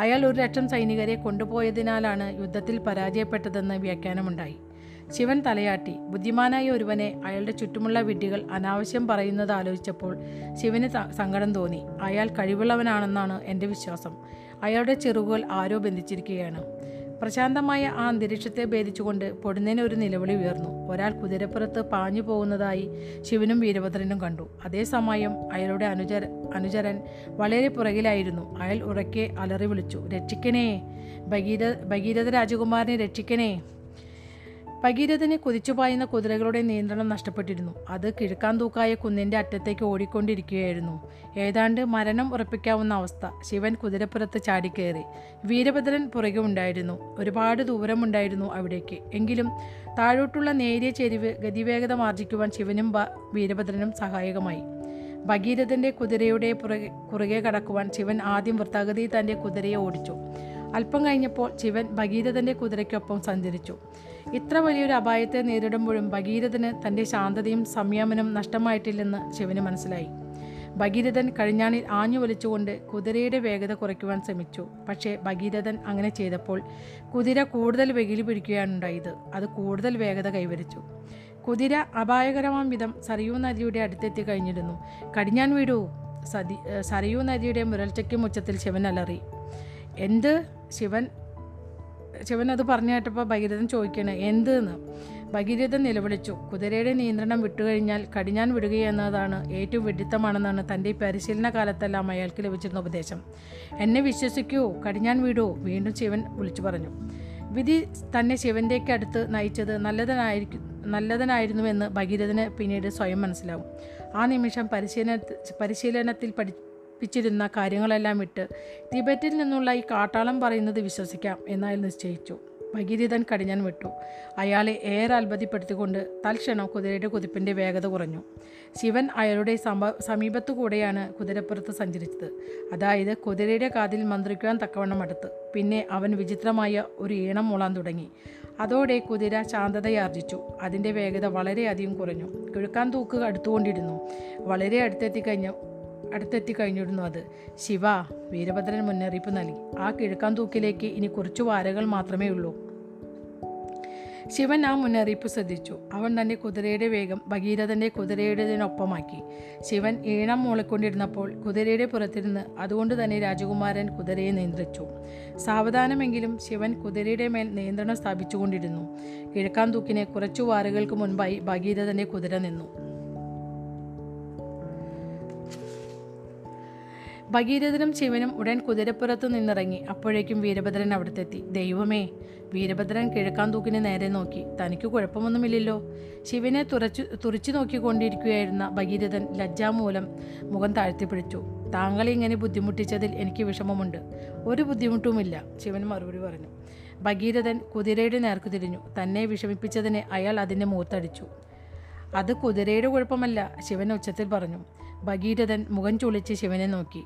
അയാൾ ഒരു ലക്ഷം സൈനികരെ കൊണ്ടുപോയതിനാലാണ് യുദ്ധത്തിൽ പരാജയപ്പെട്ടതെന്ന് വ്യാഖ്യാനമുണ്ടായി. ശിവൻ തലയാട്ടി ബുദ്ധിമാനായ ഒരുവനെ അയാളുടെ ചുറ്റുമുള്ള വിഡ്ഢികൾ അനാവശ്യം പറയുന്നത് ആലോചിച്ചപ്പോൾ ശിവന് സങ്കടം തോന്നി. അയാൾ കഴിവുള്ളവനാണെന്നാണ് എന്റെ വിശ്വാസം. അയാളുടെ ചെറുകുകൾ ആരോ ബന്ധിച്ചിരിക്കുകയാണ്. പ്രശാന്തമായ ആ അന്തരീക്ഷത്തെ ഭേദിച്ചുകൊണ്ട് പൊടുന്നതിന് ഒരു നിലവിളി ഉയർന്നു. ഒരാൾ കുതിരപ്പുറത്ത് പാഞ്ഞു പോകുന്നതായി ശിവനും വീരഭദ്രനും കണ്ടു. അതേസമയം അയാളുടെ അനുചര അനുചരൻ വളരെ പുറകിലായിരുന്നു. അയാൾ ഉറക്കെ അലറി വിളിച്ചു രക്ഷിക്കണേ ഭഗീര ഭഗീരഥ രാജകുമാരനെ രക്ഷിക്കണേ. ഭഗീരഥന് കുതിച്ചുപായുന്ന കുതിരകളുടെ നിയന്ത്രണം നഷ്ടപ്പെട്ടിരുന്നു. അത് കിഴക്കാൻ തൂക്കായ കുന്നിന്റെ അറ്റത്തേക്ക് ഓടിക്കൊണ്ടിരിക്കുകയായിരുന്നു. ഏതാണ്ട് മരണം ഉറപ്പിക്കാവുന്ന അവസ്ഥ. ശിവൻ കുതിരപ്പുറത്ത് ചാടിക്കയറി വീരഭദ്രൻ പുറകെ ഉണ്ടായിരുന്നു. ഒരുപാട് ദൂരമുണ്ടായിരുന്നു അവിടേക്ക്. എങ്കിലും താഴോട്ടുള്ള നേരിയ ചെരിവ് ഗതിവേഗത മാർജിക്കുവാൻ ശിവനും വീരഭദ്രനും സഹായകമായി. ഭഗീരഥന്റെ കുതിരയുടെ പുറകെ കുറുകെ കടക്കുവാൻ ശിവൻ ആദ്യം വൃത്താഗതിയിൽ തന്റെ കുതിരയെ ഓടിച്ചു. അല്പം കഴിഞ്ഞപ്പോൾ ശിവൻ ഭഗീരഥന്റെ കുതിരയ്ക്കൊപ്പം സഞ്ചരിച്ചു. ഇത്ര വലിയൊരു അപായത്തെ നേരിടുമ്പോഴും ഭഗീരഥന് തന്റെ ശാന്തതയും സംയമനം നഷ്ടമായിട്ടില്ലെന്ന് ശിവന് മനസ്സിലായി. ഭഗീരഥൻ കഴിഞ്ഞാണിൽ ആഞ്ഞു വലിച്ചുകൊണ്ട് കുതിരയുടെ വേഗത കുറയ്ക്കുവാൻ ശ്രമിച്ചു. പക്ഷേ ഭഗീരഥൻ അങ്ങനെ ചെയ്തപ്പോൾ കുതിര കൂടുതൽ വെകിലി പിടിക്കുകയാണുണ്ടായത് അത് കൂടുതൽ വേഗത കൈവരിച്ചു. കുതിര അപായകരമാം വിധം സരയൂ നദിയുടെ അടുത്തെത്തി കഴിഞ്ഞിരുന്നു. കടിഞ്ഞാൻ വീടൂ സതി സറിയൂ നദിയുടെ മുരൾച്ചയ്ക്കും ഉച്ചത്തിൽ ശിവൻ അലറി. എന്ത്? ശിവൻ ശിവൻ അത് പറഞ്ഞു കേട്ടപ്പോൾ ഭഗീരഥൻ ചോദിക്കണേ എന്തെന്ന്? ഭഗീരഥൻ നിലവിളിച്ചു കുതിരയുടെ നിയന്ത്രണം വിട്ടുകഴിഞ്ഞാൽ കടിഞ്ഞാൻ വിടുകയെന്നതാണ് ഏറ്റവും വിഡിത്തമാണെന്നാണ് തന്റെ പരിശീലന കാലത്തെല്ലാം അയാൾക്ക് ലഭിച്ചിരുന്ന ഉപദേശം. എന്നെ വിശ്വസിക്കൂ കടിഞ്ഞാൻ വിടൂ വീണ്ടും ശിവൻ വിളിച്ചു പറഞ്ഞു. വിധി തന്നെ ശിവന്റെയൊക്കെ അടുത്ത് നയിച്ചത് നല്ലതിനായിരിക്കും നല്ലതിനായിരുന്നുവെന്ന് ഭഗീരഥന് പിന്നീട് സ്വയം മനസ്സിലാവും. ആ നിമിഷം പരിശീലന പരിശീലനത്തിൽ പഠിപ്പിച്ചിരുന്ന കാര്യങ്ങളെല്ലാം വിട്ട് തിബറ്റിൽ നിന്നുള്ള ഈ കാട്ടാളം പറയുന്നത് വിശ്വസിക്കാം എന്നയാൾ നിശ്ചയിച്ചു. ഭഗീരഥൻ കടിഞ്ഞാൻ വിട്ടു. അയാളെ ഏറെ അത്ഭുതപ്പെടുത്തിക്കൊണ്ട് തൽക്ഷണം കുതിരയുടെ കുതിപ്പിന്റെ വേഗത കുറഞ്ഞു. ശിവൻ അയാളുടെ സമ സമീപത്തു കൂടെയാണ് കുതിരപ്പുറത്ത് സഞ്ചരിച്ചത്. അതായത് കുതിരയുടെ കാതിൽ മന്ത്രിക്കുവാൻ തക്കവണ്ണം അടുത്ത്. പിന്നെ അവൻ വിചിത്രമായ ഒരു ഈണം മൂളാൻ തുടങ്ങി. അതോടെ കുതിര ശാന്തതയാർജിച്ചു. അതിന്റെ വേഗത വളരെയധികം കുറഞ്ഞു. കിഴക്കാൻ തൂക്ക് അടുത്തുകൊണ്ടിരുന്നു. വളരെ അടുത്തെത്തി കഴിഞ്ഞു അടുത്തെത്തി കഴിഞ്ഞിരുന്നു അത്. ശിവ വീരഭദ്രൻ മുന്നറിയിപ്പ് നൽകി. ആ കിഴക്കാൻ തൂക്കിലേക്ക് ഇനി കുറച്ചു വാരകൾ മാത്രമേ ഉള്ളൂ. ശിവൻ ആ മുന്നറിയിപ്പ് ശ്രദ്ധിച്ചു. അവൻ തന്റെ കുതിരയുടെ വേഗം ഭഗീരഥന്റെ കുതിരയുടേതിനൊപ്പമാക്കി. ശിവൻ ഈണം മൂളിക്കൊണ്ടിരുന്നപ്പോൾ കുതിരയുടെ പുറത്തിരുന്ന് അതുകൊണ്ട് തന്നെ രാജകുമാരൻ കുതിരയെ നിയന്ത്രിച്ചു. സാവധാനമെങ്കിലും ശിവൻ കുതിരയുടെ മേൽ നിയന്ത്രണം സ്ഥാപിച്ചുകൊണ്ടിരുന്നു. കിഴക്കാൻ തൂക്കിനെ കുറച്ചു വാറുകൾക്ക് മുൻപായി ഭഗീരഥന്റെ കുതിര നിന്നു. ഭഗീരഥനും ശിവനും ഉടൻ കുതിരപ്പുറത്തു നിന്നിറങ്ങി. അപ്പോഴേക്കും വീരഭദ്രൻ അവിടത്തെത്തി. ദൈവമേ വീരഭദ്രൻ കിഴക്കാൻ തൂക്കിന് നേരെ നോക്കി. തനിക്ക് കുഴപ്പമൊന്നുമില്ലല്ലോ. ശിവനെ തുറച്ചു തുറച്ചു നോക്കിക്കൊണ്ടിരിക്കുകയായിരുന്ന ഭഗീരഥൻ ലജ്ജാമൂലം മുഖം താഴ്ത്തിപ്പിടിച്ചു. താങ്കൾ ഇങ്ങനെ ബുദ്ധിമുട്ടിച്ചതിൽ എനിക്ക് വിഷമമുണ്ട്. ഒരു ബുദ്ധിമുട്ടുമില്ല ശിവൻ മറുപടി പറഞ്ഞു. ഭഗീരഥൻ കുതിരയുടെ നേർക്ക് തിരിഞ്ഞു. തന്നെ വിഷമിപ്പിച്ചതിന് അയാൾ അതിന്റെ മുഖത്തടിച്ചു അത് കുതിരയുടെ കുഴപ്പമല്ല ശിവൻ ഉച്ചത്തിൽ പറഞ്ഞു. ഭഗീരഥൻ മുഖം ചുളിച്ച് ശിവനെ നോക്കി.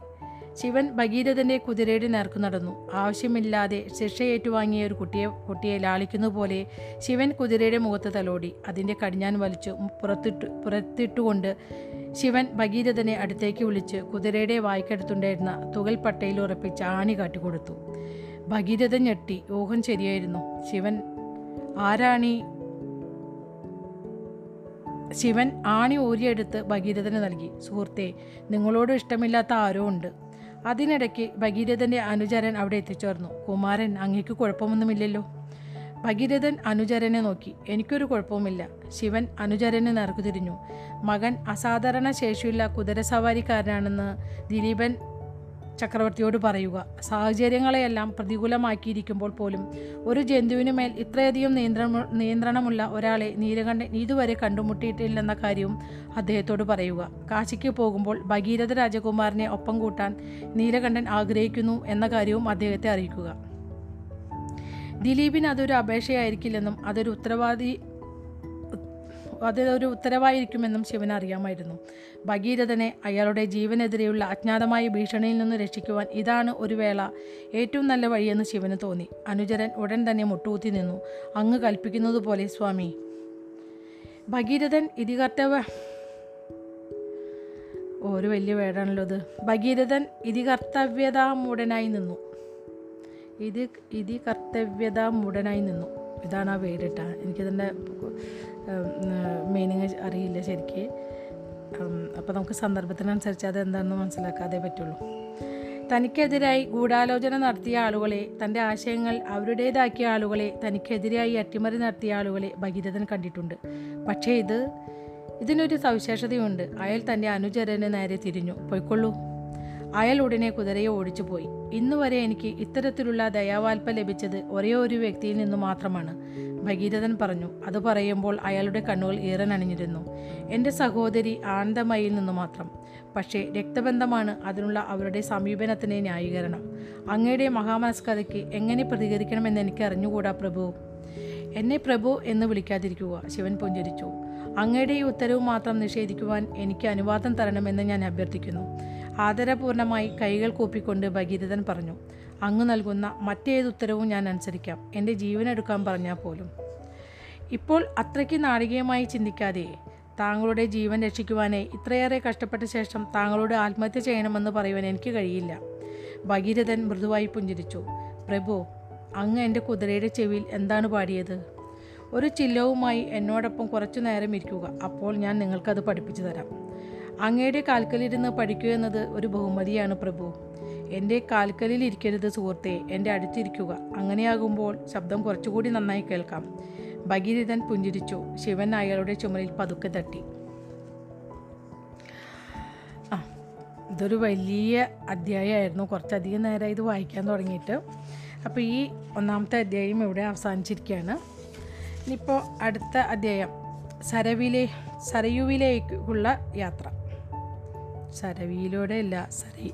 ശിവൻ ഭഗീരഥന്റെ കുതിരയുടെ നേർക്കു നടന്നു. ആവശ്യമില്ലാതെ ശിക്ഷ ഏറ്റുവാങ്ങിയ ഒരു കുട്ടിയെ കുട്ടിയെ ലാളിക്കുന്നതുപോലെ ശിവൻ കുതിരയുടെ മുഖത്ത് തലോടി. അതിന്റെ കടിഞ്ഞാൻ വലിച്ചു പുറത്തിട്ട് പുറത്തിട്ടുകൊണ്ട് ശിവൻ ഭഗീരഥനെ അടുത്തേക്ക് വിളിച്ച് കുതിരയുടെ വായ്ക്കടുത്തുണ്ടായിരുന്ന തുകൽ പട്ടയിൽ ഉറപ്പിച്ച് ആണി കാട്ടിക്കൊടുത്തു ഭഗീരഥൻ ഞെട്ടി. ഊഹം ശരിയായിരുന്നു. ശിവൻ ആരാണി? ശിവൻ ആണി ഊരിയെടുത്ത് ഭഗീരഥന് നൽകി. സുഹൃത്തെ നിങ്ങളോട് ഇഷ്ടമില്ലാത്ത ആരോ ഉണ്ട്. അതിനിടയ്ക്ക് ഭഗീരഥന്റെ അനുചരൻ അവിടെ എത്തിച്ചേർന്നു. കുമാരൻ അങ്ങേക്ക് കുഴപ്പമൊന്നുമില്ലല്ലോ. ഭഗീരഥൻ അനുചരനെ നോക്കി. എനിക്കൊരു കുഴപ്പവുമില്ല. ശിവൻ അനുചരന് നറുക്കുതിരിഞ്ഞു മകൻ അസാധാരണ ശേഷിയുള്ള കുതിരസവാരിക്കാരനാണെന്ന് ദിലീപൻ ചക്രവർത്തിയോട് പറയുക സാഹചര്യങ്ങളെയെല്ലാം പ്രതികൂലമാക്കിയിരിക്കുമ്പോൾ പോലും ഒരു ജന്തുവിന് മേൽ ഇത്രയധികം നിയന്ത്രണ നിയന്ത്രണമുള്ള ഒരാളെ നീലകണ്ഠൻ ഇതുവരെ കണ്ടുമുട്ടിയിട്ടില്ലെന്ന കാര്യവും അദ്ദേഹത്തോട് പറയുക. കാശിക്ക് പോകുമ്പോൾ ഭഗീരഥ രാജകുമാരനെ ഒപ്പം കൂട്ടാൻ നീലകണ്ഠൻ ആഗ്രഹിക്കുന്നു എന്ന കാര്യവും അദ്ദേഹത്തെ അറിയിക്കുക. ദിലീപിന് അതൊരു അപേക്ഷയായിരിക്കില്ലെന്നും അതൊരു ഉത്തരവാദി അതൊരു ഉത്തരവായിരിക്കുമെന്നും ശിവൻ അറിയാമായിരുന്നു. ഭഗീരഥനെ അയാളുടെ ജീവനെതിരെയുള്ള അജ്ഞാതമായ ഭീഷണിയിൽ നിന്ന് രക്ഷിക്കുവാൻ ഇതാണ് ഒരു വേള ഏറ്റവും നല്ല വഴിയെന്ന് ശിവന് തോന്നി. അനുചരൻ ഉടൻ തന്നെ മുട്ടുകുത്തി നിന്നു. അങ്ങ് കൽപ്പിക്കുന്നത് പോലെ സ്വാമി. ഭഗീരഥൻ ഇതികർത്തവ ഒരു വലിയ വേടാണല്ലോ ഇത്. ഭഗീരഥൻ ഇതികർത്തവ്യതാമൂടനായി നിന്നു. ഇത് ഇതി കർത്തവ്യതാമൂടനായി നിന്നു. ഇതാണ് ആ വേടിട്ട. എനിക്കതിന്റെ മീനിങ് അറിയില്ല ശരിക്ക്. അപ്പോൾ നമുക്ക് സന്ദർഭത്തിനനുസരിച്ച് അത് എന്താണെന്ന് മനസ്സിലാക്കാതെ പറ്റുള്ളൂ. തനിക്കെതിരായി ഗൂഢാലോചന നടത്തിയ ആളുകളെ തന്റെ ആശയങ്ങൾ അവരുടേതാക്കിയ ആളുകളെ തനിക്കെതിരായി അട്ടിമറി നടത്തിയ ആളുകളെ ഭഗീരഥൻ കണ്ടിട്ടുണ്ട്. പക്ഷേ ഇത് ഇതിനൊരു സവിശേഷതയുണ്ട്. അയാൾ തന്റെ അനുചരന് നേരെ തിരിഞ്ഞു. പോയിക്കൊള്ളൂ. അയാൾ ഉടനെ കുതിരയെ ഓടിച്ചു പോയി. ഇന്നുവരെ എനിക്ക് ഇത്തരത്തിലുള്ള ദയാവാൽപ്പ ലഭിച്ചത് ഒരേ ഒരു വ്യക്തിയിൽ നിന്നു മാത്രമാണ്. ഭഗീരഥൻ പറഞ്ഞു അത് പറയുമ്പോൾ അയാളുടെ കണ്ണുകൾ ഈറനണിഞ്ഞിരുന്നു എന്റെ സഹോദരി ആനന്ദമയിൽ നിന്നു മാത്രം. പക്ഷേ രക്തബന്ധമാണ് അതിനുള്ള അവരുടെ സമീപനത്തിന് ന്യായീകരണം. അങ്ങയുടെ മഹാമനസ്കഥയ്ക്ക് എങ്ങനെ പ്രതികരിക്കണമെന്ന് എനിക്ക് അറിഞ്ഞുകൂടാ പ്രഭു? എന്നെ പ്രഭു എന്ന് വിളിക്കാതിരിക്കുക. ശിവൻ പുഞ്ചരിച്ചു. അങ്ങയുടെ ഈ ഉത്തരവ് മാത്രം നിഷേധിക്കുവാൻ എനിക്ക് അനുവാദം തരണമെന്ന് ഞാൻ അഭ്യർത്ഥിക്കുന്നു. ആദരപൂർണമായി കൈകൾ കൂപ്പിക്കൊണ്ട് ഭഗീരഥൻ പറഞ്ഞു അങ്ങ് നൽകുന്ന മറ്റേത് ഉത്തരവും ഞാൻ അനുസരിക്കാം. എന്റെ ജീവനെടുക്കാൻ പറഞ്ഞാൽ പോലും. ഇപ്പോൾ അത്രയ്ക്ക് നാടികീയമായി ചിന്തിക്കാതെ താങ്കളുടെ ജീവൻ രക്ഷിക്കുവാനേ ഇത്രയേറെ കഷ്ടപ്പെട്ട ശേഷം താങ്കളോട് ആത്മഹത്യ ചെയ്യണമെന്ന് പറയുവാൻ എനിക്ക് കഴിയില്ല. ഭഗീരഥൻ മൃദുവായി പുഞ്ചിരിച്ചു പ്രഭു അങ്ങ് എന്റെ കുതിരയുടെ ചെവിയിൽ എന്താണ് പാടിയത്? ഒരു ചില്ലവുമായി എന്നോടൊപ്പം കുറച്ചു നേരം ഇരിക്കുക. അപ്പോൾ ഞാൻ നിങ്ങൾക്കത് പഠിപ്പിച്ചു തരാം. അങ്ങയുടെ കാൽക്കലിരുന്ന് പഠിക്കുക എന്നത് ഒരു ബഹുമതിയാണ് പ്രഭു. എന്റെ കാൽക്കലിൽ ഇരിക്കരുത് സുഹൃത്തെ എന്റെ അടുത്തിരിക്കുക. അങ്ങനെയാകുമ്പോൾ ശബ്ദം കുറച്ചുകൂടി നന്നായി കേൾക്കാം. ഭഗീരഥൻ പുഞ്ചിരിച്ചു. ശിവൻ അയാളുടെ ചുമലിൽ പതുക്കെ തട്ടി. ആ ഇതൊരു വലിയ അധ്യായമായിരുന്നു. കുറച്ചധികം നേരം ഇത് വായിക്കാൻ തുടങ്ങിയിട്ട്. അപ്പോൾ ഈ ഒന്നാമത്തെ അധ്യായം ഇവിടെ അവസാനിച്ചിരിക്കുകയാണ്. ഇനിയിപ്പോൾ അടുത്ത അധ്യായം. സരവിലെ സരയുവിലേക്കുള്ള യാത്ര. സരവിയിലൂടെ അല്ല സരയി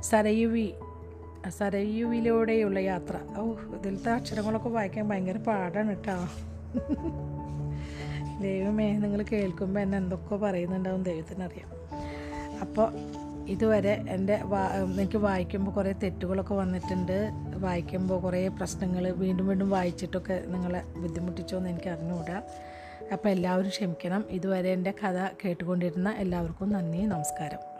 സരയുവി സരയുവിലൂടെയുള്ള യാത്ര. ഓ ഇതിലത്തെ അക്ഷരങ്ങളൊക്കെ വായിക്കാൻ ഭയങ്കര പാടാണ് കേട്ടോ. ദൈവമേ നിങ്ങൾ കേൾക്കുമ്പോൾ എന്നെ എന്തൊക്കെ പറയുന്നുണ്ടാവും ദൈവത്തിനറിയാം. അപ്പോൾ ഇതുവരെ എന്റെ വാ എനിക്ക് വായിക്കുമ്പോൾ കുറേ തെറ്റുകളൊക്കെ വന്നിട്ടുണ്ട്. വായിക്കുമ്പോൾ കുറേ പ്രശ്നങ്ങൾ വീണ്ടും വീണ്ടും വായിച്ചിട്ടൊക്കെ നിങ്ങളെ ബുദ്ധിമുട്ടിച്ചോ എന്ന് എനിക്ക് അറിഞ്ഞുകൂടാ. അപ്പോൾ എല്ലാവരും ക്ഷമിക്കണം. ഇതുവരെ എന്റെ കഥ കേട്ടുകൊണ്ടിരുന്ന എല്ലാവർക്കും നന്ദി നമസ്കാരം.